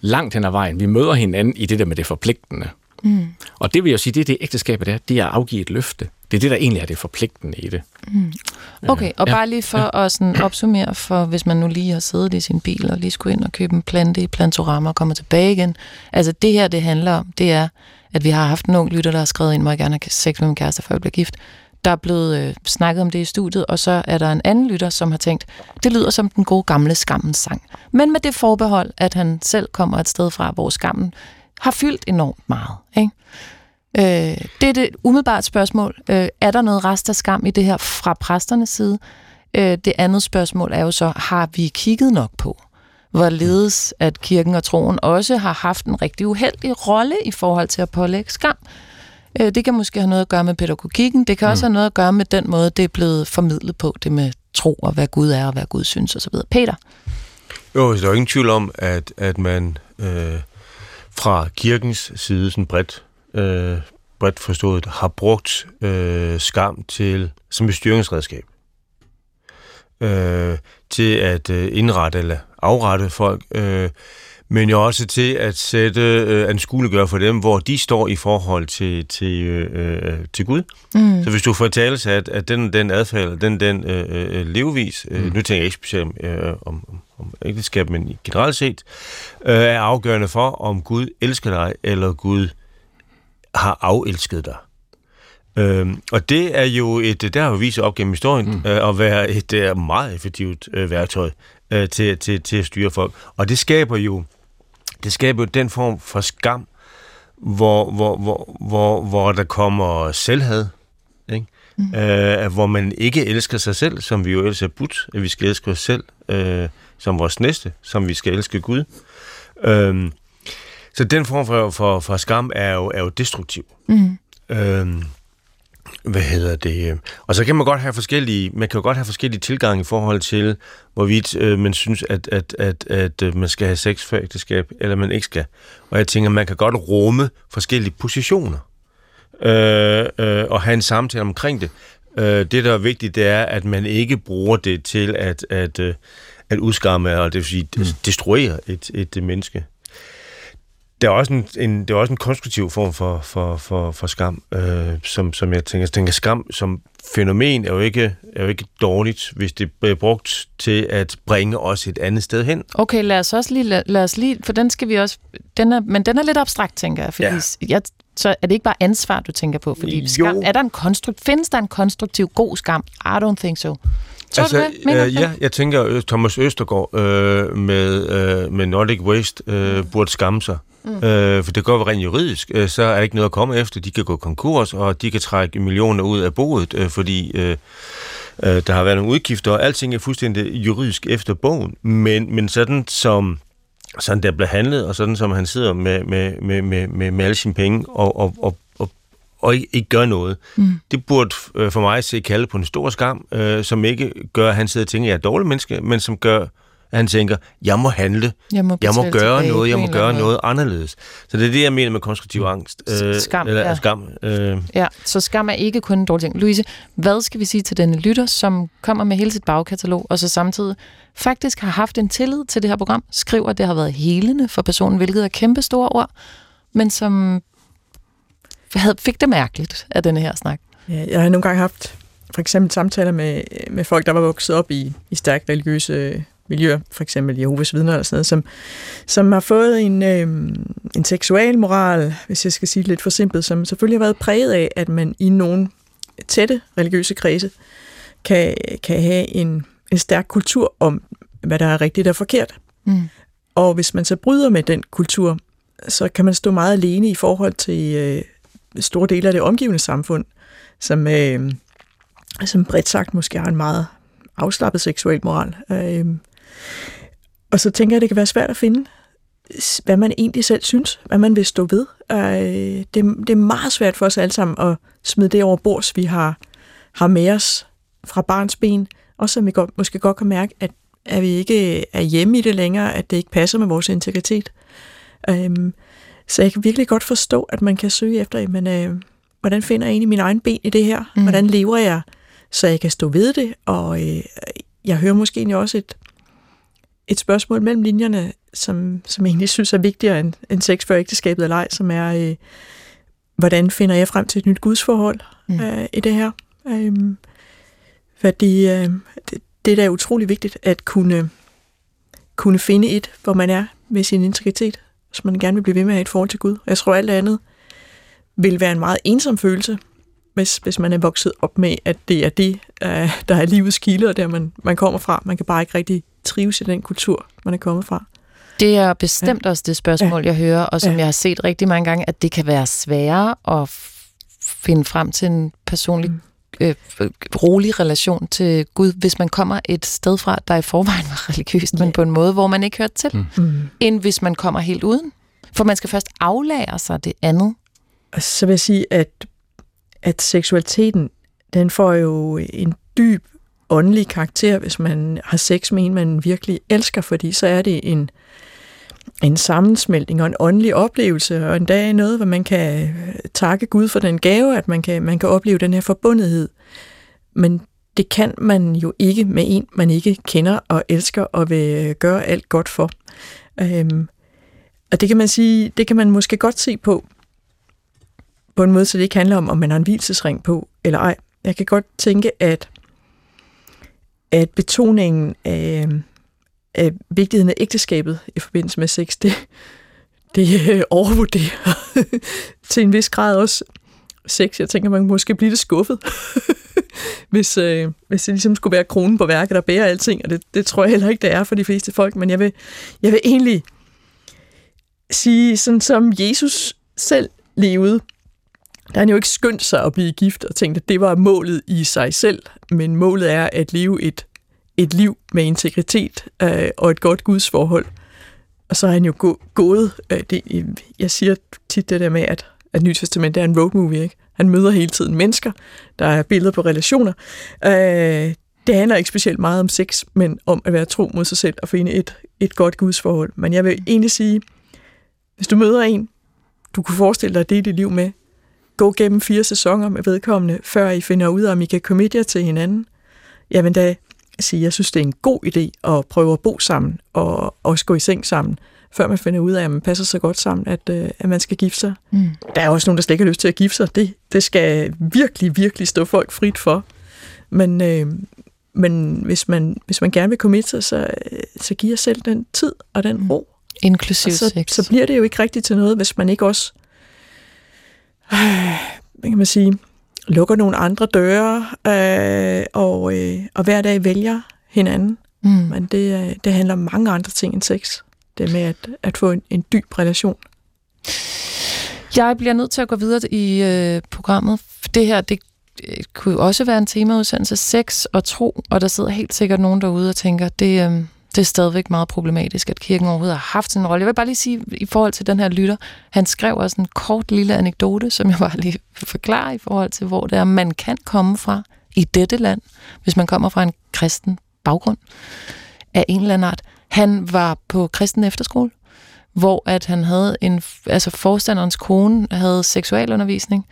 langt hen ad vejen, vi møder hinanden i det der med det forpligtende. Mm. Og det vil jeg sige, det er det ægteskabet er, det er at afgive et løfte. Det er det, der egentlig er det forpligtende i det.
Okay, og
Ja.
bare lige for at sådan opsummere, for hvis man nu lige har siddet i sin bil og lige skulle ind og købe en plante i Plantorama og kommer tilbage igen. Altså det her, det handler om, det er, at vi har haft en ung lytter, der har skrevet ind, må jeg gerne have sex med min kæreste, før jeg bliver gift. Der er blevet øh, snakket om det i studiet, og så er der en anden lytter, som har tænkt, det lyder som den gode gamle skammens sang. Men med det forbehold, at han selv kommer et sted fra, hvor skammen har fyldt enormt meget. Ikke? Øh, det er det umiddelbart spørgsmål. Øh, er der noget rest af skam i det her fra præsternes side? Øh, det andet spørgsmål er jo så, har vi kigget nok på, hvorledes at kirken og troen også har haft en rigtig uheldig rolle i forhold til at pålægge skam? Øh, det kan måske have noget at gøre med pædagogikken. Det kan også have noget at gøre med den måde, det er blevet formidlet på, det med tro og hvad Gud er og hvad Gud synes osv. Peter?
Jo, der er jo ingen tvivl om, at, at man øh, fra kirkens side, sådan bredt, øh, bredt forstået, har brugt øh, skam til som et styringsredskab. Øh, til at øh, indrette eller afrette folk, øh, men jo også til at sætte øh, anskueliggøre for dem, hvor de står i forhold til, til, øh, øh, til Gud.
Mm.
Så hvis du får tale at, at den, den adfærd, den, den øh, øh, levevis, øh, nu tænker jeg ikke specielt øh, om, om, om ægteskab, men generelt set, øh, er afgørende for, om Gud elsker dig, eller Gud har afelsket dig. Øhm, og det er jo et, der har jo vist op gennem historien, mm. øh, at være et øh, meget effektivt øh, værktøj øh, til, til, til at styre folk. Og det skaber jo det skaber jo den form for skam, hvor, hvor, hvor, hvor, hvor der kommer selvhad, ikke? Mm. Øh, hvor man ikke elsker sig selv, som vi jo ellers er budt, at vi skal elske os selv øh, som vores næste, som vi skal elske Gud. Øhm, så den form for, for, for skam er jo, er jo destruktiv.
Mm.
Øhm, hvad hedder det? Og så kan man godt have forskellige, man kan jo godt have forskellige tilgange i forhold til, hvorvidt øh, man synes, at, at, at, at øh, man skal have sex før ægteskab, eller man ikke skal. Og jeg tænker, man kan godt rumme forskellige positioner, øh, øh, og have en samtale omkring det. Øh, det, der er vigtigt, det er, at man ikke bruger det til at, at, øh, at udskamme, og det vil sige, mm. destruere et, et menneske. Der er også en, en, der er også en konstruktiv form for, for, for, for skam, øh, som, som jeg tænker. Jeg tænker, skam som fænomen er jo, ikke, er jo ikke dårligt, hvis det bliver brugt til at bringe os et andet sted hen.
Okay, lad os også lige, lad, lad os lige, for den skal vi også, den er, men den er lidt abstrakt, tænker jeg, fordi
ja.
jeg, så er det ikke bare ansvar, du tænker på, fordi
Jo.
skam, er der en konstrukt, findes der en konstruktiv god skam? I don't think so. Tror du det? Mener du
øh,
det?
ja, jeg tænker, øh, Thomas Østergaard øh, med, øh, med Nordic Waste øh, burde skamme sig. Mm. Øh, for det går rent juridisk, øh, så er der ikke noget at komme efter. De kan gå konkurs, og de kan trække millioner ud af boet, øh, fordi øh, øh, der har været nogle udgifter, og alting er fuldstændig juridisk efter bogen. Men, men sådan som sådan der bliver handlet, og sådan som han sidder med, med, med, med, med, med alle sine penge, og, og, og, og, ikke, ikke gør noget. Mm. Det burde øh, for mig se kalde på en stor skam, øh, som ikke gør, at han sidder og tænker, at jeg er et dårligt menneske, men som gør, at han tænker, jeg må handle,
Jeg må,
jeg må gøre noget, jeg må gøre noget anderledes. Så det er det, jeg mener med konstruktiv angst.
S- skam,
eller,
ja.
skam. Øh,
Ja, så skam er ikke kun en dårlig ting. Louise, hvad skal vi sige til denne lytter, som kommer med hele sit bagkatalog, og så samtidig faktisk har haft en tillid til det her program, skriver, at det har været helende for personen, hvilket er kæmpe store ord, men som havde, fik det mærkeligt af denne her snak.
Ja, jeg har nogle gange haft for eksempel samtaler med, med folk, der var vokset op i, i stærkt religiøse miljøer, for eksempel Jehovas vidner eller sådan noget, som, som har fået en, øh, en seksual moral, hvis jeg skal sige det lidt for simpelt, som selvfølgelig har været præget af, at man i nogle tætte religiøse kredse kan, kan have en, en stærk kultur om, hvad der er rigtigt og forkert.
Mm.
Og hvis man så bryder med den kultur, så kan man stå meget alene i forhold til øh, store dele af det omgivende samfund, som, øh, som bredt sagt måske har en meget afslappet seksuel moral. Øh, og så tænker jeg, at det kan være svært at finde hvad man egentlig selv synes, hvad man vil stå ved. Øh, det, det er meget svært for os alle sammen at smide det over bords, vi har, har med os fra barns ben, og som vi godt, måske godt kan mærke, at, at vi ikke er hjemme i det længere, at det ikke passer med vores integritet. Øhm, så jeg kan virkelig godt forstå, at man kan søge efter, men, øh, hvordan finder jeg egentlig min egen ben i det her? Mm. Hvordan lever jeg, så jeg kan stå ved det? Og øh, jeg hører måske egentlig også et, et spørgsmål mellem linjerne, som, som jeg egentlig synes er vigtigere end, end sex før ægteskabet eller ej, som er, øh, hvordan finder jeg frem til et nyt gudsforhold mm. øh, i det her? Øh, fordi øh, det, det er da utrolig vigtigt at kunne, kunne finde et, hvor man er med sin integritet, hvis man gerne vil blive ved med at have et forhold til Gud. Jeg tror alt andet vil være en meget ensom følelse, hvis, hvis man er vokset op med, at det er det, øh, der er livets kilde, og der man, man kommer fra. Man kan bare ikke rigtig trives i den kultur, man er kommet fra.
Det er bestemt ja. også det spørgsmål, ja. jeg hører, og som ja. jeg har set rigtig mange gange, at det kan være sværere at finde frem til en personlig mm øh, rolig relation til Gud, hvis man kommer et sted fra, der i forvejen var religiøst, yeah. men på en måde, hvor man ikke hørte til, mm. mm. end hvis man kommer helt uden. For man skal først aflære sig det andet.
Og så vil jeg sige, at, at seksualiteten, den får jo en dyb åndelig karakter, hvis man har sex med en, man virkelig elsker, fordi så er det en, en sammensmeltning og en åndelig oplevelse, og en dag noget, hvor man kan øh, takke Gud for den gave, at man kan, man kan opleve den her forbundethed. Men det kan man jo ikke med en, man ikke kender og elsker og vil øh, gøre alt godt for. Øhm, og det kan man sige, det kan man måske godt se på, på en måde, så det ikke handler om, om man har en hvilesesring på eller ej. Jeg kan godt tænke, at, at betoningen af, øh, vigtigheden af ægteskabet i forbindelse med sex, det, det øh, overvurderer til en vis grad også sex. Jeg tænker, man måske blive lidt skuffet, hvis, øh, hvis det ligesom skulle være kronen på værket, der bærer alting, og det, det tror jeg heller ikke, det er for de fleste folk, men jeg vil, jeg vil egentlig sige, sådan som Jesus selv levede, der han jo ikke skyndt sig at blive gift og tænkte, at det var målet i sig selv, men målet er at leve et et liv med integritet øh, og et godt gudsforhold. Og så er han jo gå, gået. Øh, det, jeg siger tit det der med, at, at Nyt Testament er en road movie. Ikke? Han møder hele tiden mennesker. Der er billeder på relationer. Øh, det handler ikke specielt meget om sex, men om at være tro mod sig selv og finde et, et godt gudsforhold. Men jeg vil egentlig sige, hvis du møder en, du kunne forestille dig at dele dit liv med, gå gennem fire sæsoner med vedkommende, før I finder ud af, om I kan committe jer til hinanden, jamen da sige, jeg synes, det er en god idé at prøve at bo sammen og også gå i seng sammen, før man finder ud af, at man passer så godt sammen, at, øh, at man skal gifte sig. Mm. Der er også nogen, der slet ikke har lyst til at gifte sig. Det, det skal virkelig, virkelig stå folk frit for. Men, øh, men hvis, man, hvis man gerne vil komme sig, så, så giver selv den tid og den mm. ro.
Inklusiv
så,
sex.
Så bliver det jo ikke rigtigt til noget, hvis man ikke også, øh, hvad kan man sige, lukker nogle andre døre, øh, og, øh, og hver dag vælger hinanden. Mm. Men det, det handler om mange andre ting end sex. Det med at, at få en, en dyb relation.
Jeg bliver nødt til at gå videre i øh, programmet. Det her, det øh, kunne også være en temaudsendelse, sex og tro, og der sidder helt sikkert nogen derude og tænker, det, øh, det er stadigvæk meget problematisk, at kirken overhovedet har haft en rolle. Jeg vil bare lige sige, i forhold til den her lytter, han skrev også en kort lille anekdote, som jeg bare lige vil forklare i forhold til, hvor det er, man kan komme fra i dette land, hvis man kommer fra en kristen baggrund af en eller anden art. Han var på kristen efterskole, hvor at han havde en, altså forstanderens kone havde seksualundervisning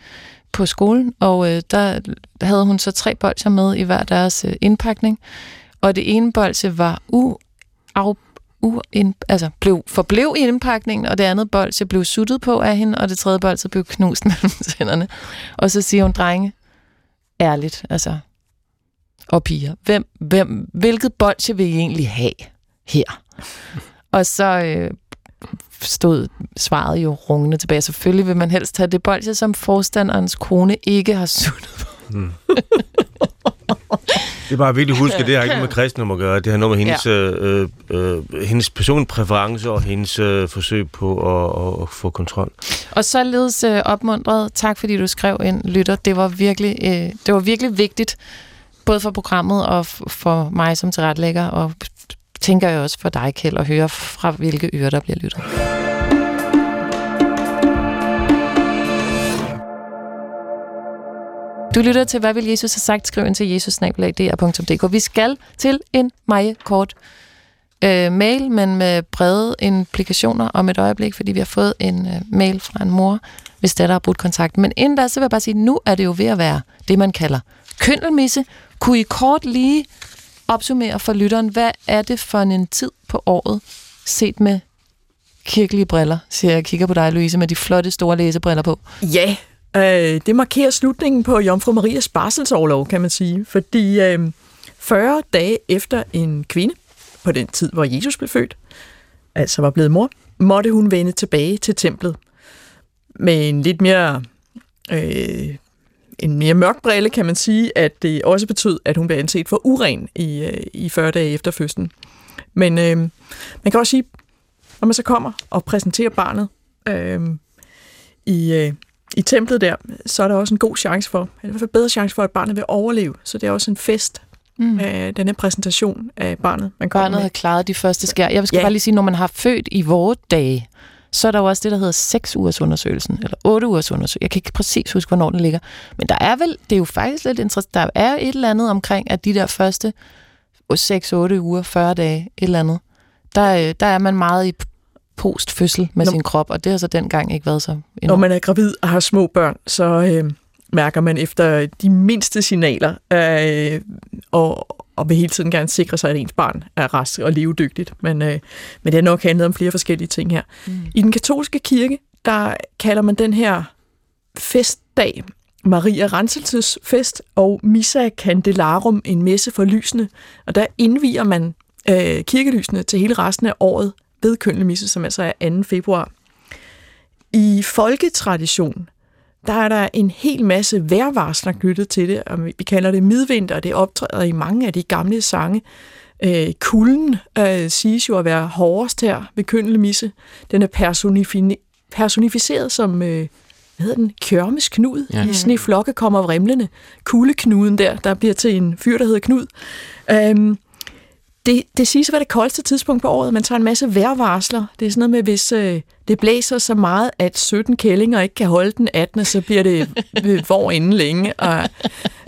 på skolen, og øh, der havde hun så tre bolcher med i hver deres øh, indpakning. Og det ene bolse var u af, u, ind, altså blev, forblev i indpakningen, og det andet bolsje blev suttet på af hende, og det tredje bolsje blev knust mellem tænderne. Og så siger hun, drenge, ærligt, altså, og piger, hvem, hvem, hvilket bolsje vil I egentlig have her? Og så øh, stod svaret jo rungende tilbage. Selvfølgelig vil man helst have det bolsje, som forstanderens kone ikke har suttet på. Mm.
Det er bare at huske, at det har ikke med kristendom at gøre. Det har noget med hendes, ja. øh, øh, hendes personpræference og hendes øh, forsøg på at, at få kontrol.
Og således øh, opmuntret. Tak fordi du skrev ind, lytter. Det var virkelig, øh, det var virkelig vigtigt, både for programmet og for mig som tilrettelægger, og tænker jeg også for dig, Kjeld, at høre fra hvilke ører, der bliver lyttet. Du lytter til, hvad vil Jesus have sagt? Skriv ind til jesusnabelag.dr.dk. Vi skal til en meget kort øh, mail, men med brede implikationer om et øjeblik, fordi vi har fået en øh, mail fra en mor, hvis der har brudt kontakt. Men inden da, så vil jeg bare sige, nu er det jo ved at være det, man kalder køndelmisse. Kunne I kort lige opsummere for lytteren, hvad er det for en tid på året, set med kirkelige briller, siger jeg kigger på dig, Louise, med de flotte store læsebriller på.
Ja, øh, det markerer slutningen på Jomfru Marias barselsårlov, kan man sige. Fordi øh, 40 dage efter en kvinde, på den tid, hvor Jesus blev født, altså var blevet mor, måtte hun vende tilbage til templet med en lidt mere øh, en mere mørk brille, kan man sige, at det også betød, at hun blev anset for uren i, øh, i 40 dage efter fødslen. Men øh, man kan også sige, når man så kommer og præsenterer barnet øh, i, øh, i templet der, så er der også en god chance for, eller i hvert fald bedre chance for, at barnet vil overleve. Så det er også en fest, mm. øh, denne præsentation af barnet.
Man barnet med. har klaret de første skær. Jeg skal ja. bare lige sige, når man har født i vores dage, så er der jo også det, der hedder 6 ugers undersøgelsen, eller 8 ugers undersøgelsen. Jeg kan ikke præcis huske, hvornår den ligger. Men der er vel, det er jo faktisk lidt interessant, der er et eller andet omkring, at de der første 6-8 uger, 40 dage, et eller andet, der, øh, der er man meget i postfødsel med Når, sin krop, og det har så dengang ikke været så enormt.
Når man er gravid og har små børn, så øh, mærker man efter de mindste signaler, øh, og, og vil hele tiden gerne sikre sig, at ens barn er rask og levedygtigt. Men, øh, men det er nok handlet om flere forskellige ting her. Mm. I den katolske kirke, der kalder man den her festdag Maria Renselses fest og Missa Candelarum, en messe for lysene. Og der indviger man øh, kirkelysene til hele resten af året ved kønlemisse, som altså er 2. februar. I folketradition, der er der en hel masse vejrvarsler knyttet til det, og vi kalder det midvinter, og det optræder i mange af de gamle sange. Øh, kulden øh, siges jo at være hårdest her ved kønlemisse. Den er personifi- personificeret som, øh, hvad hedder den, Kjørmes Knud. Ja. I sneflokke kommer vrimlende. Kugleknuden der, der bliver til en fyr, der hedder Knud. Øh, det, det siges at være det koldeste tidspunkt på året. Man tager en masse vejrvarsler. Det er sådan noget med, hvis øh, det blæser så meget, at 17 kællinger ikke kan holde den 18., så bliver det hvor inden længe. Og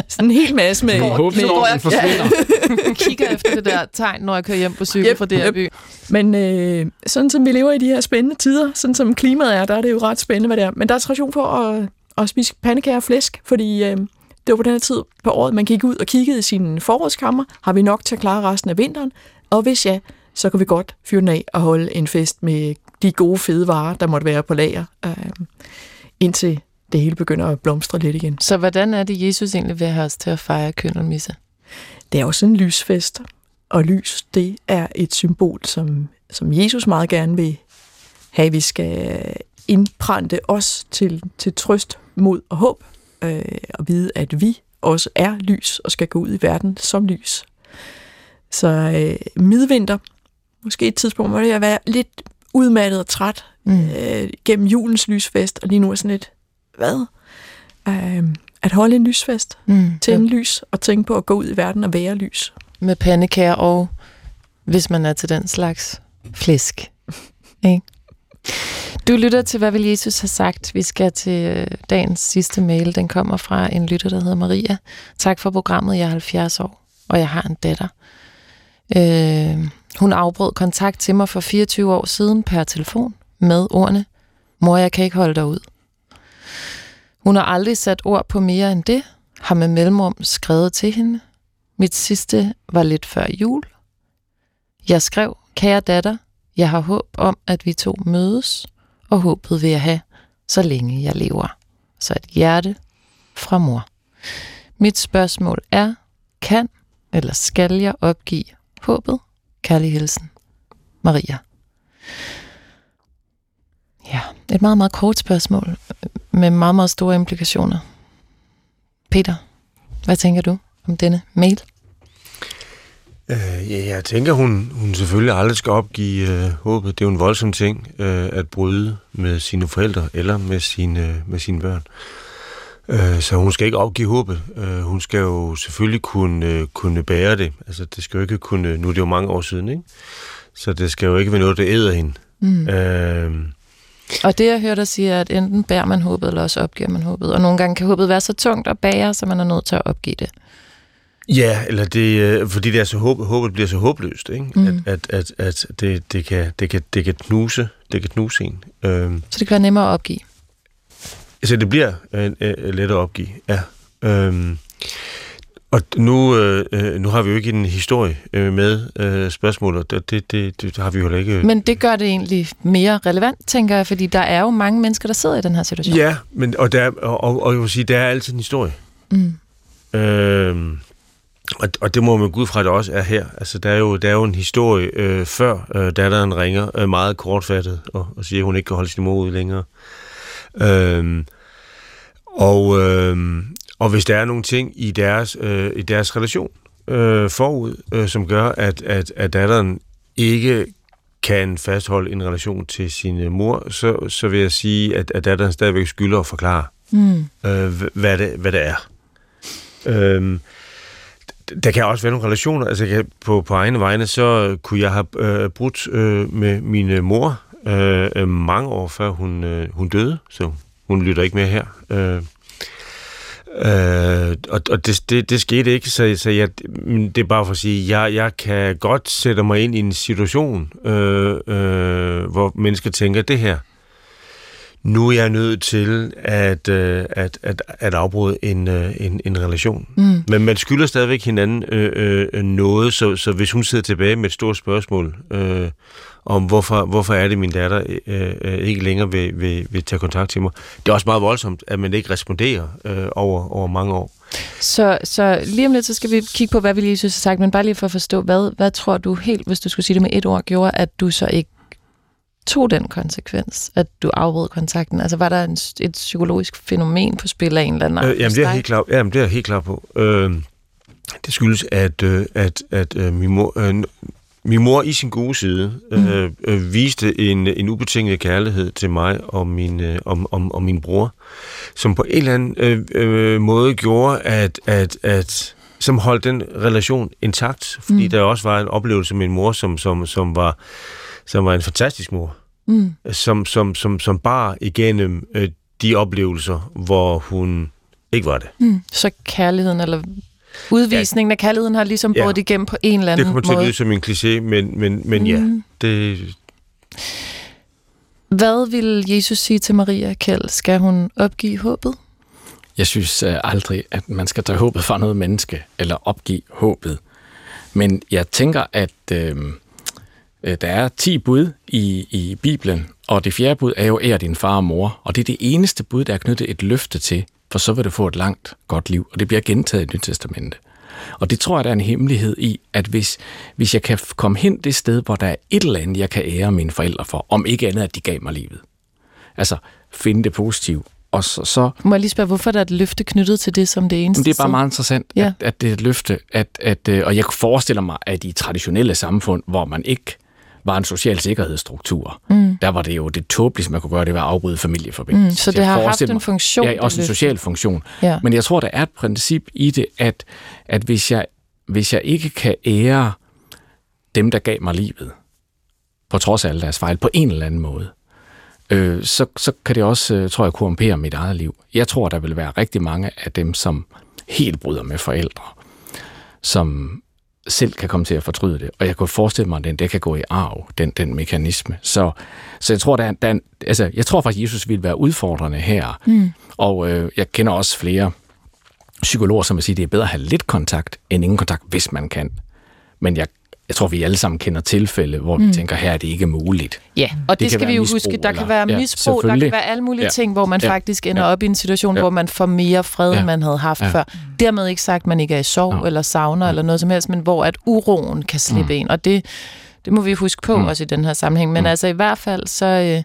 sådan en hel masse med...
Håber,
med
jeg forsvinder.
Ja. kigger efter det der tegn, når jeg kører hjem på cykel yep, fra det her yep. by.
Men øh, sådan som vi lever i de her spændende tider, sådan som klimaet er, der er det jo ret spændende, hvad det er. Men der er tradition for at, at spise pandekager og flæsk, fordi... Øh, det var på den her tid på året, man gik ud og kiggede i sine forårskammer. Har vi nok til at klare resten af vinteren? Og hvis ja, så kan vi godt fyre den af og holde en fest med de gode, fede varer, der måtte være på lager, øh, indtil det hele begynder at blomstre lidt igen.
Så hvordan er det, Jesus egentlig vil have os til at fejre køndelmisse?
Det er også en lysfest, og lys, det er et symbol, som, som Jesus meget gerne vil have, vi skal indprænte os til, til trøst, mod og håb, øh, og vide, at vi også er lys og skal gå ud i verden som lys. Så øh, midvinter, måske et tidspunkt, hvor jeg være lidt udmattet og træt mm. øh, gennem julens lysfest, og lige nu er sådan lidt, hvad? Øh, at holde en lysfest, mm. tænde ja. lys og tænke på at gå ud i verden og være lys.
Med pandekager og, hvis man er til den slags, flæsk. Ikke? Du lytter til, hvad vil Jesus have sagt? Vi skal til øh, dagens sidste mail. Den kommer fra en lytter, der hedder Maria. Tak for programmet. Jeg er 70 år, og jeg har en datter. Øh, hun afbrød kontakt til mig for 24 år siden per telefon med ordene, mor, jeg kan ikke holde dig ud. Hun har aldrig sat ord på mere end det, har med mellemrum skrevet til hende. Mit sidste var lidt før jul. Jeg skrev, kære datter, jeg har håb om, at vi to mødes, og håbet vil jeg have, så længe jeg lever. Så et hjerte fra mor. Mit spørgsmål er, kan eller skal jeg opgive håbet? Kærlig hilsen, Maria. Ja, et meget, meget kort spørgsmål med meget, meget store implikationer. Peter, hvad tænker du om denne mail?
Øh, ja, jeg tænker, hun, hun selvfølgelig aldrig skal opgive øh, håbet. Det er jo en voldsom ting øh, at bryde med sine forældre eller med sine, med sine børn. Øh, så hun skal ikke opgive håbet. Øh, hun skal jo selvfølgelig kunne, øh, kunne bære det. Altså, det skal jo ikke kunne... Nu er det jo mange år siden, ikke? Så det skal jo ikke være noget, der æder hende. Mm. Øh,
og det, jeg hørte dig sige, er, at enten bærer man håbet, eller også opgiver man håbet. Og nogle gange kan håbet være så tungt at bære, så man er nødt til at opgive det.
Ja, eller det, øh, fordi det er så håb, håbet bliver så håbløst, ikke? Mm. At, at, at, at det, det, kan, det, kan, det kan knuse, det kan knuse en.
Øhm. Så det kan være nemmere at opgive?
Så det bliver øh, øh, lettere at opgive, ja. Øhm. Og nu, øh, øh, nu har vi jo ikke en historie øh, med øh, spørgsmålet, det, det, det, det har vi jo ikke.
Men det gør det egentlig mere relevant, tænker jeg, fordi der er jo mange mennesker, der sidder i den her situation.
Ja, men, og, der, og, og, og jeg vil sige, der er altid en historie. Mm. Øh, og, og det må man gå ud fra, at det også er her. Altså, der er jo, der er jo en historie øh, før øh, datteren ringer øh, meget kortfattet og, og siger, at hun ikke kan holde sin mor ud længere. Øh, og, øh, og hvis der er nogle ting i deres, øh, i deres relation øh, forud, øh, som gør, at, at, at datteren ikke kan fastholde en relation til sin mor, så, så vil jeg sige, at, at datteren stadigvæk skylder at forklare, mm. øh, hvad, det, hvad det er. Øh, der kan også være nogle relationer. Altså jeg, på, på egne vegne, så kunne jeg have øh, brudt øh, med min øh, mor øh, øh, mange år før hun, øh, hun døde, så hun lytter ikke mere her. Øh, øh, og og det, det, det skete ikke, så, så jeg, det er bare for at sige, jeg, jeg kan godt sætte mig ind i en situation, øh, øh, hvor mennesker tænker, det her, nu er jeg nødt til at, øh, at, at, at afbryde en, øh, en, en relation. Mm. Men man skylder stadigvæk hinanden øh, øh, noget, så, så hvis hun sidder tilbage med et stort spørgsmål øh, om, hvorfor, hvorfor er det, min datter øh, øh, ikke længere vil, vil, vil tage kontakt til mig, det er også meget voldsomt, at man ikke responderer øh, over, over mange år.
Så, så lige om lidt, så skal vi kigge på, hvad vi lige synes har sagt, men bare lige for at forstå, hvad, hvad tror du helt, hvis du skulle sige det med et ord, gjorde, at du så ikke tog den konsekvens, at du afbrød kontakten? Altså var der en, et psykologisk fænomen på spil af en eller anden
øh, jamen, det er helt klar, jamen, det er helt klar på. Øh, det skyldes, at, øh, at, at øh, min, mor, øh, min mor i sin gode side øh, mm. øh, viste en, en ubetinget kærlighed til mig og min, øh, om, om, om min bror, som på en eller anden øh, øh, måde gjorde, at, at, at som holdt den relation intakt, fordi mm. der også var en oplevelse med min mor, som, som, som var som var en fantastisk mor, mm. som, som, som, som bar igennem øh, de oplevelser, hvor hun ikke var det.
Mm. Så kærligheden, eller udvisningen ja. af kærligheden, har ligesom ja. båret igennem på en eller anden måde.
Det kommer til at lyde som en kliché, men, men, men mm. ja, det...
Hvad vil Jesus sige til Maria Kjeld? Skal hun opgive håbet?
Jeg synes uh, aldrig, at man skal tage håbet fra noget menneske, eller opgive håbet. Men jeg tænker, at... Øh, der er 10 bud i, i Bibelen, og det fjerde bud er jo ære din far og mor, og det er det eneste bud, der er knyttet et løfte til, for så vil du få et langt, godt liv, og det bliver gentaget i Nyt Testamente. Og det tror jeg, der er en hemmelighed i, at hvis, hvis jeg kan komme hen det sted, hvor der er et eller andet, jeg kan ære mine forældre for, om ikke andet, at de gav mig livet. Altså, finde det positive. Og så, så,
Må jeg lige spørge, hvorfor der er et løfte knyttet til det som det eneste?
Det er bare meget interessant, ja. at, at det er et løfte. At, at, øh, og jeg forestiller mig, at i traditionelle samfund, hvor man ikke var en social sikkerhedsstruktur. Mm. Der var det jo det tåbeligste, man kunne gøre, det var at afbryde familieforbindelser.
Mm, så det har haft en funktion?
Ja, også en social funktion. Ja. Men jeg tror, der er et princip i det, at, at hvis, jeg, hvis jeg ikke kan ære dem, der gav mig livet, på trods af alle deres fejl, på en eller anden måde, øh, så, så kan det også, øh, tror jeg, korrumpere mit eget liv. Jeg tror, der vil være rigtig mange af dem, som helt bryder med forældre, som selv kan komme til at fortryde det. Og jeg kunne forestille mig, at den, det kan gå i arv, den, den mekanisme. Så, så jeg tror, der er, der er, altså, jeg tror faktisk, at Jesus vil være udfordrende her. Mm. Og øh, jeg kender også flere psykologer, som vil sige, at det er bedre at have lidt kontakt, end ingen kontakt, hvis man kan. Men jeg jeg tror, vi alle sammen kender tilfælde, hvor mm. vi tænker, her er det ikke muligt.
Ja, og det, det skal vi jo huske. Der kan være misbrug, ja, der kan være alle mulige ja. ting, hvor man ja. faktisk ender ja. op i en situation, ja. hvor man får mere fred, ja. end man havde haft ja. før. Dermed ikke sagt, at man ikke er i sorg ja. eller savner ja. eller noget som helst, men hvor at uroen kan slippe mm. ind. Og det, det må vi huske på mm. også i den her sammenhæng. Men mm. altså i hvert fald, så... Øh,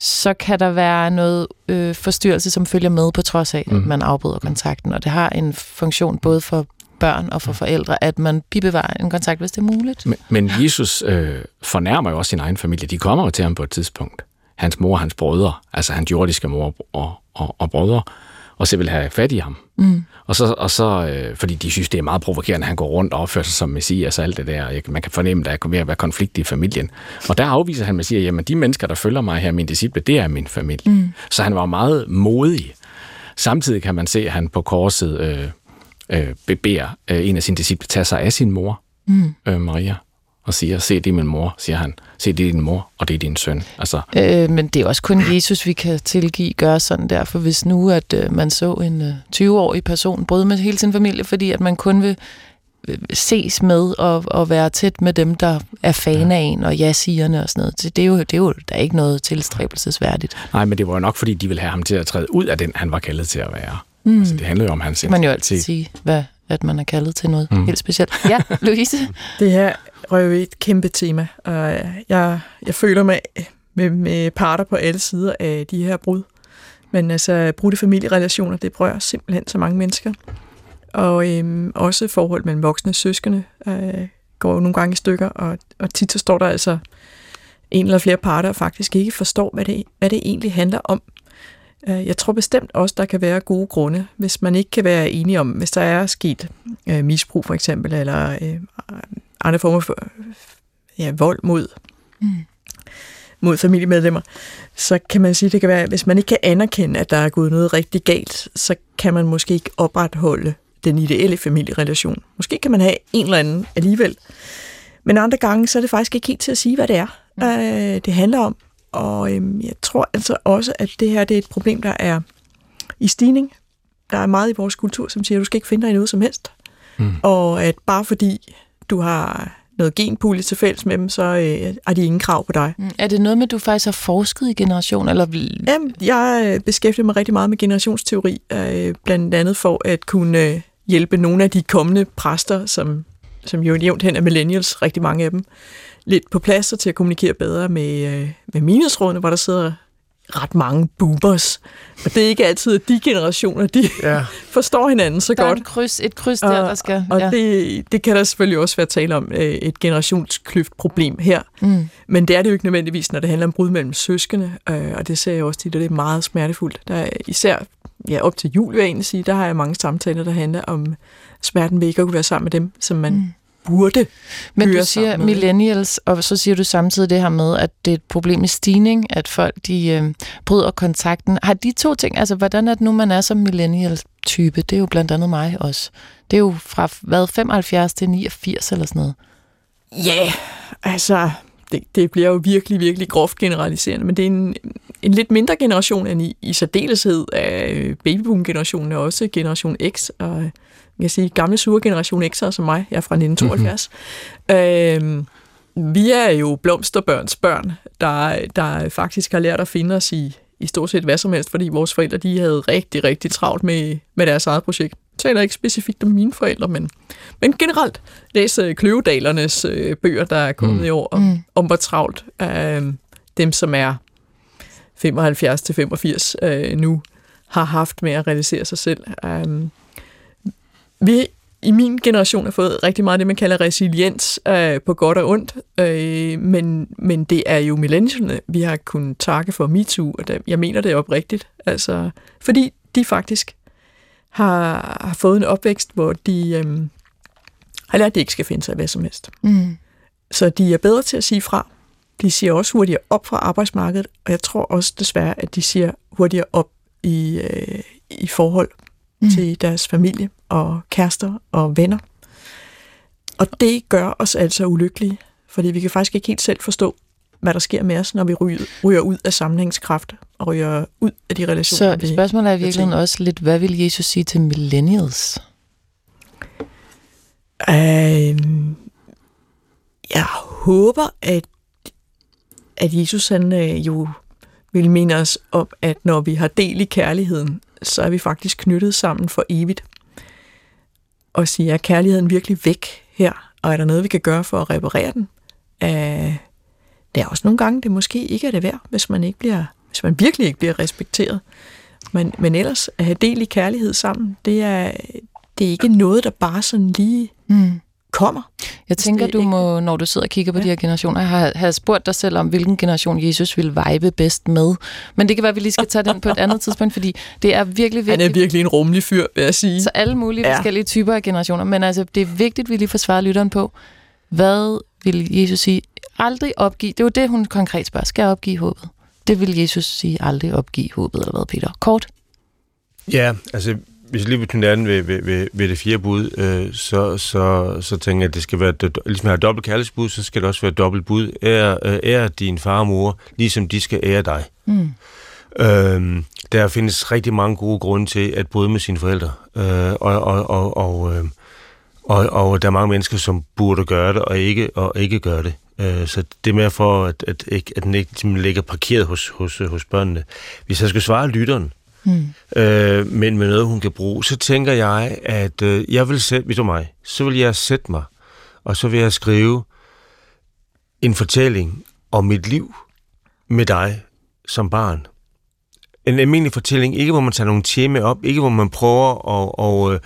så kan der være noget øh, forstyrrelse, som følger med på trods af, mm. at man afbryder kontakten. Og det har en funktion både for børn og for forældre, at man bibevarer en kontakt, hvis det er muligt.
Men, men Jesus øh, fornærmer jo også sin egen familie. De kommer jo til ham på et tidspunkt. Hans mor og hans brødre, altså hans jordiske mor og, og, og brødre. og så vil have fat i ham.
Mm.
Og så, og så øh, fordi de synes, det er meget provokerende, at han går rundt og opfører sig som messias og alt det der. Man kan fornemme, at der er ved at være konflikt i familien. Og der afviser han at sige, jamen de mennesker, der følger mig her, min disciple, det er min familie. Mm. Så han var meget modig. Samtidig kan man se, at han på korset øh, øh, beder øh, en af sine disciple tage sig af sin mor, mm. øh, Maria, og siger, se det er min mor, siger han. Se det er din mor, og det er din søn. Altså,
Øh, men det er også kun Jesus, vi kan tilgive gøre sådan der, for hvis nu, at øh, man så en øh, 20-årig person bryde med hele sin familie, fordi at man kun vil øh, ses med og, og være tæt med dem, der er fan af en, og ja-sigerne og sådan noget. Det er jo, det er jo der er ikke noget tilstræbelsesværdigt.
nej, men det var jo nok, fordi de ville have ham til at træde ud af den, han var kaldet til at være. Mm. Altså, det handlede jo om hans
man jo altid sige, hvad, at man er kaldet til noget mm. helt specielt. Ja, Louise?
Det her røver et kæmpe tema, og jeg, jeg føler mig med, med parter på alle sider af de her brud. Men altså, brudte familierelationer, det berører simpelthen så mange mennesker. Og øhm, også forhold mellem voksne søskende øh, går jo nogle gange i stykker, og, og tit så står der altså en eller flere parter, og faktisk ikke forstår, hvad det, hvad det egentlig handler om. Øh, Jeg tror bestemt også, der kan være gode grunde, hvis man ikke kan være enige om, hvis der er sket øh, misbrug for eksempel, eller øh, andre former for ja, vold mod, mm. mod familiemedlemmer, så kan man sige, det kan være, hvis man ikke kan anerkende, at der er gået noget rigtig galt, så kan man måske ikke opretholde den ideelle familierelation. Måske kan man have en eller anden alligevel. Men andre gange, så er det faktisk ikke helt til at sige, hvad det er, mm. øh, det handler om. Og øhm, jeg tror altså også, at det her det er et problem, der er i stigning. Der er meget i vores kultur, som siger, at du skal ikke finde dig i noget som helst. Mm. Og at bare fordi du har noget genpulje til fælles med dem, så øh, har de ingen krav på dig.
Mm. Er det noget med, at du faktisk har forsket i generation? Eller...
Jamen, jeg øh, beskæftiger mig rigtig meget med generationsteori, øh, blandt andet for at kunne øh, hjælpe nogle af de kommende præster, som, som jo nævnt hen er millennials, rigtig mange af dem, lidt på plads og til at kommunikere bedre med, øh, med menighedsrådene, hvor der sidder ret mange boomers. Og det er ikke altid, at de generationer, de ja. forstår hinanden så
der
godt.
er en kryds, et kryds der, der skal...
Og
ja.
det, det kan der selvfølgelig også være tale om øh, et generationskløftproblem her. Mm. Men det er det jo ikke nødvendigvis, når det handler om brud mellem søskende, øh, og det ser jeg også tit, og det er meget smertefuldt. Der er især ja, op til jul, vil jeg egentlig sige, der har jeg mange samtaler, der handler om smerten ved ikke at kunne være sammen med dem, som man mm burde
Men du siger millennials, og så siger du samtidig det her med, at det er et problem i stigning, at folk de øh, bryder kontakten. Har de to ting, altså hvordan er det nu, man er som millennial-type? Det er jo blandt andet mig også. Det er jo fra, hvad, 75 til 89 eller sådan noget.
Ja, yeah, altså, det, det bliver jo virkelig, virkelig groft generaliserende, men det er en, en lidt mindre generation end i, i særdeleshed af babyboom-generationen, og også generation X, og jeg kan sige, gamle sure generation X'er som mig, jeg er fra 1972. Mm-hmm. Øhm, vi er jo blomsterbørns børn, der, der faktisk har lært at finde os i, i stort set hvad som helst, fordi vores forældre de havde rigtig, rigtig travlt med, med deres eget projekt. Jeg taler ikke specifikt om mine forældre, men, men generelt læse Kløvedalernes øh, bøger, der er kommet mm. i år, om, mm. om hvor travlt øh, dem, som er 75-85 øh, nu, har haft med at realisere sig selv. Øh, vi i min generation har fået rigtig meget det, man kalder resiliens øh, på godt og ondt, øh, men, men det er jo millennialerne, vi har kunnet takke for MeToo, og der, jeg mener det oprigtigt, altså, fordi de faktisk har, har fået en opvækst, hvor de øh, har lært, at de ikke skal finde sig hvad som helst. Mm. Så de er bedre til at sige fra. De siger også hurtigere op fra arbejdsmarkedet, og jeg tror også desværre, at de siger hurtigere op i, øh, i forhold mm. til deres familie og kærester og venner. Og det gør os altså ulykkelige, fordi vi kan faktisk ikke helt selv forstå, hvad der sker med os, når vi ryger, ryger ud af sammenhængskraft og ryger ud af de relationer.
Så spørgsmålet er i virkeligheden også lidt, hvad vil Jesus sige til millennials?
Øh, jeg håber, at, at Jesus han øh, jo vil minde os om, at når vi har del i kærligheden, så er vi faktisk knyttet sammen for evigt. Og sige, er kærligheden virkelig væk her? Og er der noget, vi kan gøre for at reparere den? Øh, det er også nogle gange, det måske ikke er det værd, hvis man, ikke bliver, hvis man virkelig ikke bliver respekteret. Men, men ellers, at have del i kærlighed sammen, det er, det er ikke noget, der bare sådan lige mm kommer.
Jeg tænker, du må, når du sidder og kigger på ja. de her generationer, have, have spurgt dig selv om, hvilken generation Jesus vil vibe bedst med. Men det kan være, at vi lige skal tage den på et andet tidspunkt, fordi det er virkelig vigtigt.
Han er virkelig en rummelig fyr, vil jeg sige.
Så alle mulige ja. forskellige typer af generationer. Men altså, det er vigtigt, at vi lige får svaret lytteren på, hvad vil Jesus sige? Aldrig opgive. Det er jo det, hun konkret spørger. Skal jeg opgive håbet? Det vil Jesus sige, aldrig opgive håbet, eller hvad, Peter? Kort?
Ja, altså hvis lige vil knytte an ved, ved, ved, ved det fjerde bud, øh, så, så, så tænker jeg, at det skal være, ligesom jeg har dobbelt kærlighedsbud, så skal det også være dobbelt bud. Ære, øh, ære din far og mor, ligesom de skal ære dig. Mm. Øh, der findes rigtig mange gode grunde til at bryde med sine forældre, øh, og, og, og, og, øh, og, og der er mange mennesker, som burde gøre det, og ikke, og ikke gøre det. Øh, så det er mere for, at, at, at den ikke ligger parkeret hos, hos, hos børnene. Hvis jeg skal svare lytteren, mm. øh, men med noget, hun kan bruge, så tænker jeg, at øh, jeg vil sætte, hvis du mig, så vil jeg sætte mig, og så vil jeg skrive en fortælling om mit liv med dig som barn. En almindelig fortælling, ikke hvor man tager nogle temaer op, ikke hvor man prøver at, og, øh,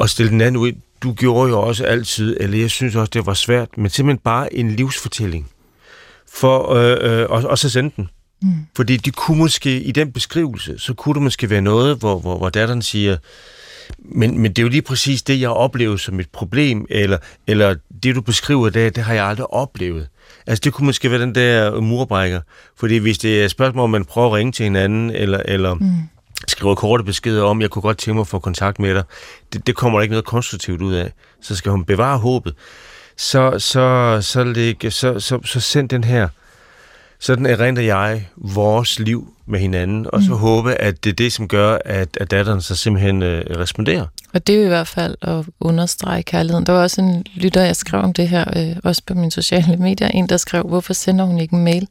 at stille den anden ud. Du gjorde jo også altid, eller jeg synes også, det var svært, men simpelthen bare en livsfortælling. For, øh, øh, og, og så sende den. Mm. Fordi de kunne måske, i den beskrivelse, så kunne det måske være noget, hvor, hvor, hvor datteren siger, men, men det er jo lige præcis det, jeg oplever som et problem, eller, eller det, du beskriver der, det har jeg aldrig oplevet. Altså, det kunne måske være den der murbrækker. Fordi hvis det er et spørgsmål, om man prøver at ringe til hinanden, eller, eller mm. skriver korte beskeder om, jeg kunne godt tænke mig at få kontakt med dig, det, det kommer der ikke noget konstruktivt ud af. Så skal hun bevare håbet. Så, så, så, lægge, så, så, så send den her sådan erindrer jeg vores liv med hinanden, og så mm. håbe, at det er det, som gør, at, at datteren så simpelthen øh, responderer.
Og det er jo i hvert fald at understrege kærligheden. Der var også en lytter, jeg skrev om det her, øh, også på mine sociale medier, en, der skrev, hvorfor sender hun ikke en mail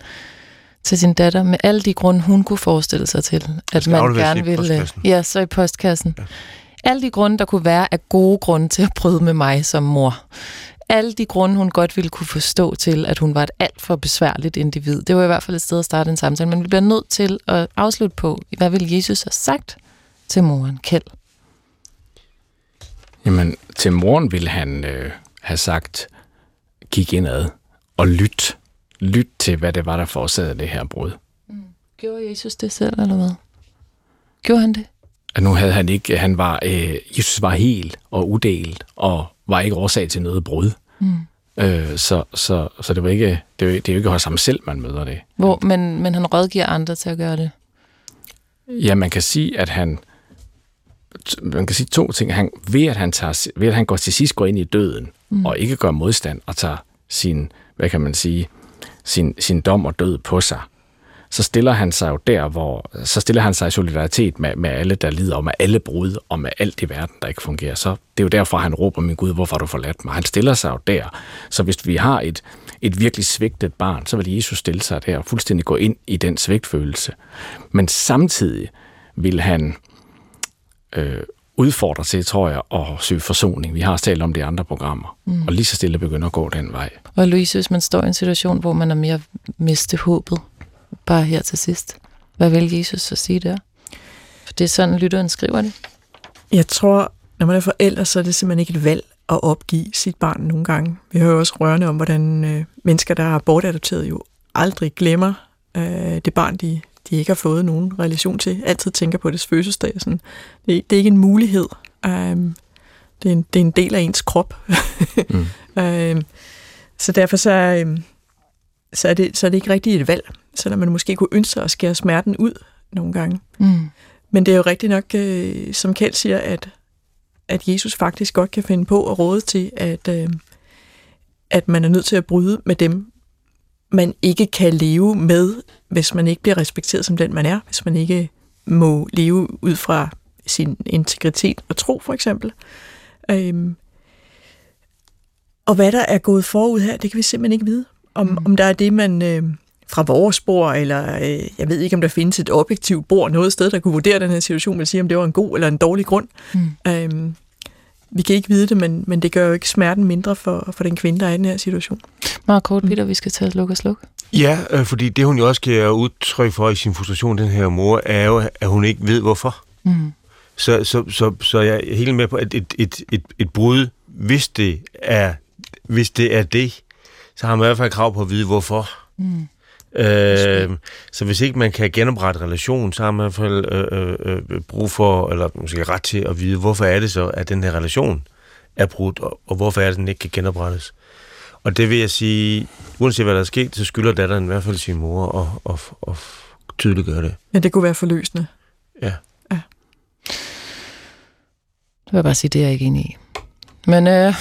til sin datter med alle de grunde, hun kunne forestille sig til, at man gerne ville... Øh, ja, så i postkassen. Ja. Alle de grunde, der kunne være, er gode grunde til at bryde med mig som mor alle de grunde, hun godt ville kunne forstå til, at hun var et alt for besværligt individ. Det var i hvert fald et sted at starte en samtale, men vi bliver nødt til at afslutte på, hvad vil Jesus have sagt til moren Kjeld?
Jamen, til moren ville han øh, have sagt, kig indad og lyt. Lyt til, hvad det var, der forårsagede det her brud.
Mm. Gjorde Jesus det selv, eller hvad? Gjorde han det?
At nu havde han ikke, han var, øh, Jesus var helt og udelt, og var ikke årsag til noget brud. Mm. Øh, så, så, så det var ikke, det, var, det er jo ikke hos ham selv, man møder det.
Hvor, men, men han rådgiver andre til at gøre det?
Ja, man kan sige, at han, man kan sige to ting. Han, ved, at han tager, ved at han går til sidst går ind i døden, mm. og ikke gør modstand, og tager sin, hvad kan man sige, sin, sin dom og død på sig, så stiller han sig jo der, hvor så stiller han sig i solidaritet med, med alle, der lider, og med alle brud, og med alt i verden, der ikke fungerer. Så det er jo derfor, han råber, min Gud, hvorfor har du forladt mig? Han stiller sig jo der. Så hvis vi har et, et virkelig svigtet barn, så vil Jesus stille sig der og fuldstændig gå ind i den svigtfølelse. Men samtidig vil han øh, udfordre til, tror jeg, at søge forsoning. Vi har talt om det i andre programmer. Mm. Og lige så stille begynder at gå den vej.
Og Louise, hvis man står i en situation, hvor man er mere miste håbet, bare her til sidst. Hvad vil Jesus så sige der? For det er sådan, lytteren skriver det.
Jeg tror, når man er forældre, så er det simpelthen ikke et valg at opgive sit barn nogle gange. Vi hører også rørende om, hvordan øh, mennesker, der er bortadopteret, jo aldrig glemmer øh, det barn, de, de ikke har fået nogen relation til. Altid tænker på dets fødselsdag. Sådan. Det, det er ikke en mulighed. Um, det, er en, det er en del af ens krop. mm. um, så derfor så, um, så, er det, så er det ikke rigtigt et valg selvom man måske kunne ønske sig at skære smerten ud nogle gange. Mm. Men det er jo rigtigt nok, øh, som Kjeld siger, at, at Jesus faktisk godt kan finde på at råde til, at, øh, at man er nødt til at bryde med dem, man ikke kan leve med, hvis man ikke bliver respekteret som den, man er, hvis man ikke må leve ud fra sin integritet og tro, for eksempel. Øhm, og hvad der er gået forud her, det kan vi simpelthen ikke vide. Om, mm. om der er det, man, øh, fra vores bord, eller øh, jeg ved ikke, om der findes et objektivt bord noget sted, der kunne vurdere den her situation, men sige, om det var en god eller en dårlig grund. Mm. Øhm, vi kan ikke vide det, men, men det gør jo ikke smerten mindre for, for den kvinde, der er i den her situation.
Meget kort, Peter, vi skal tage sluk og sluk.
Ja, øh, fordi det hun jo også giver udtryk for i sin frustration, den her mor, er jo, at hun ikke ved hvorfor. Mm. Så, så, så, så jeg er helt med på, at et, et, et, et brud hvis det er, hvis det er det, så har man i hvert fald krav på at vide, hvorfor. Mm. Øh, så hvis ikke man kan genoprette relation, så har man i hvert fald øh, øh, øh, brug for, eller måske ret til at vide, hvorfor er det så, at den her relation er brudt, og, og hvorfor er det, den ikke kan genoprettes. Og det vil jeg sige, uanset hvad der er sket, så skylder datteren i hvert fald sin mor og, og, og tydeliggøre det.
Ja, det kunne være forløsende.
Ja.
ja.
Det vil jeg bare sige, det er jeg ikke enig i. Men øh,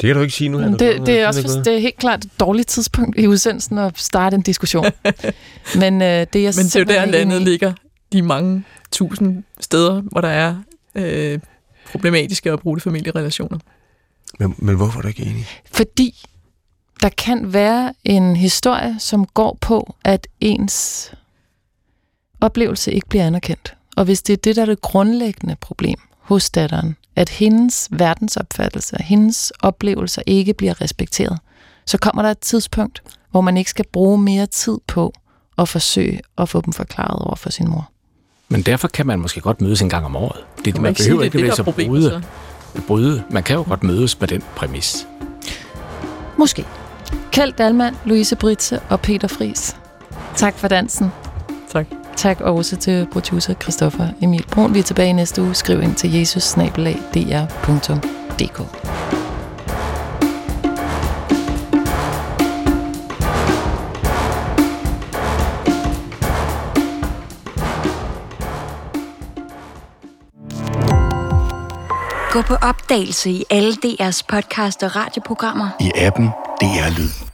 det kan du ikke sige nu.
Det, det, det, er også, det er helt klart et dårligt tidspunkt i udsendelsen at starte en diskussion. Men øh, det er jeg
Men det er jo der, landet ligger. De mange tusind steder, hvor der er øh, problematiske og brudte familierelationer.
Men, men hvorfor er du ikke enig?
Fordi der kan være en historie, som går på, at ens oplevelse ikke bliver anerkendt. Og hvis det er det, der er det grundlæggende problem hos datteren, at hendes verdensopfattelse, hendes oplevelser ikke bliver respekteret, så kommer der et tidspunkt, hvor man ikke skal bruge mere tid på at forsøge at få dem forklaret over for sin mor.
Men derfor kan man måske godt mødes en gang om året.
Det, man, man behøver ikke det, det, så bryde,
bryde. Man kan jo godt mødes med den præmis.
Måske. Kjeld Dalman, Louise Britze og Peter Fris. Tak for dansen.
Tak.
Tak også til producer Christoffer Emil Brun. Vi er tilbage næste uge. Skriv ind til jesus-dr.dk.
Gå på opdagelse i alle DR's podcast og radioprogrammer.
I appen DR Lyd.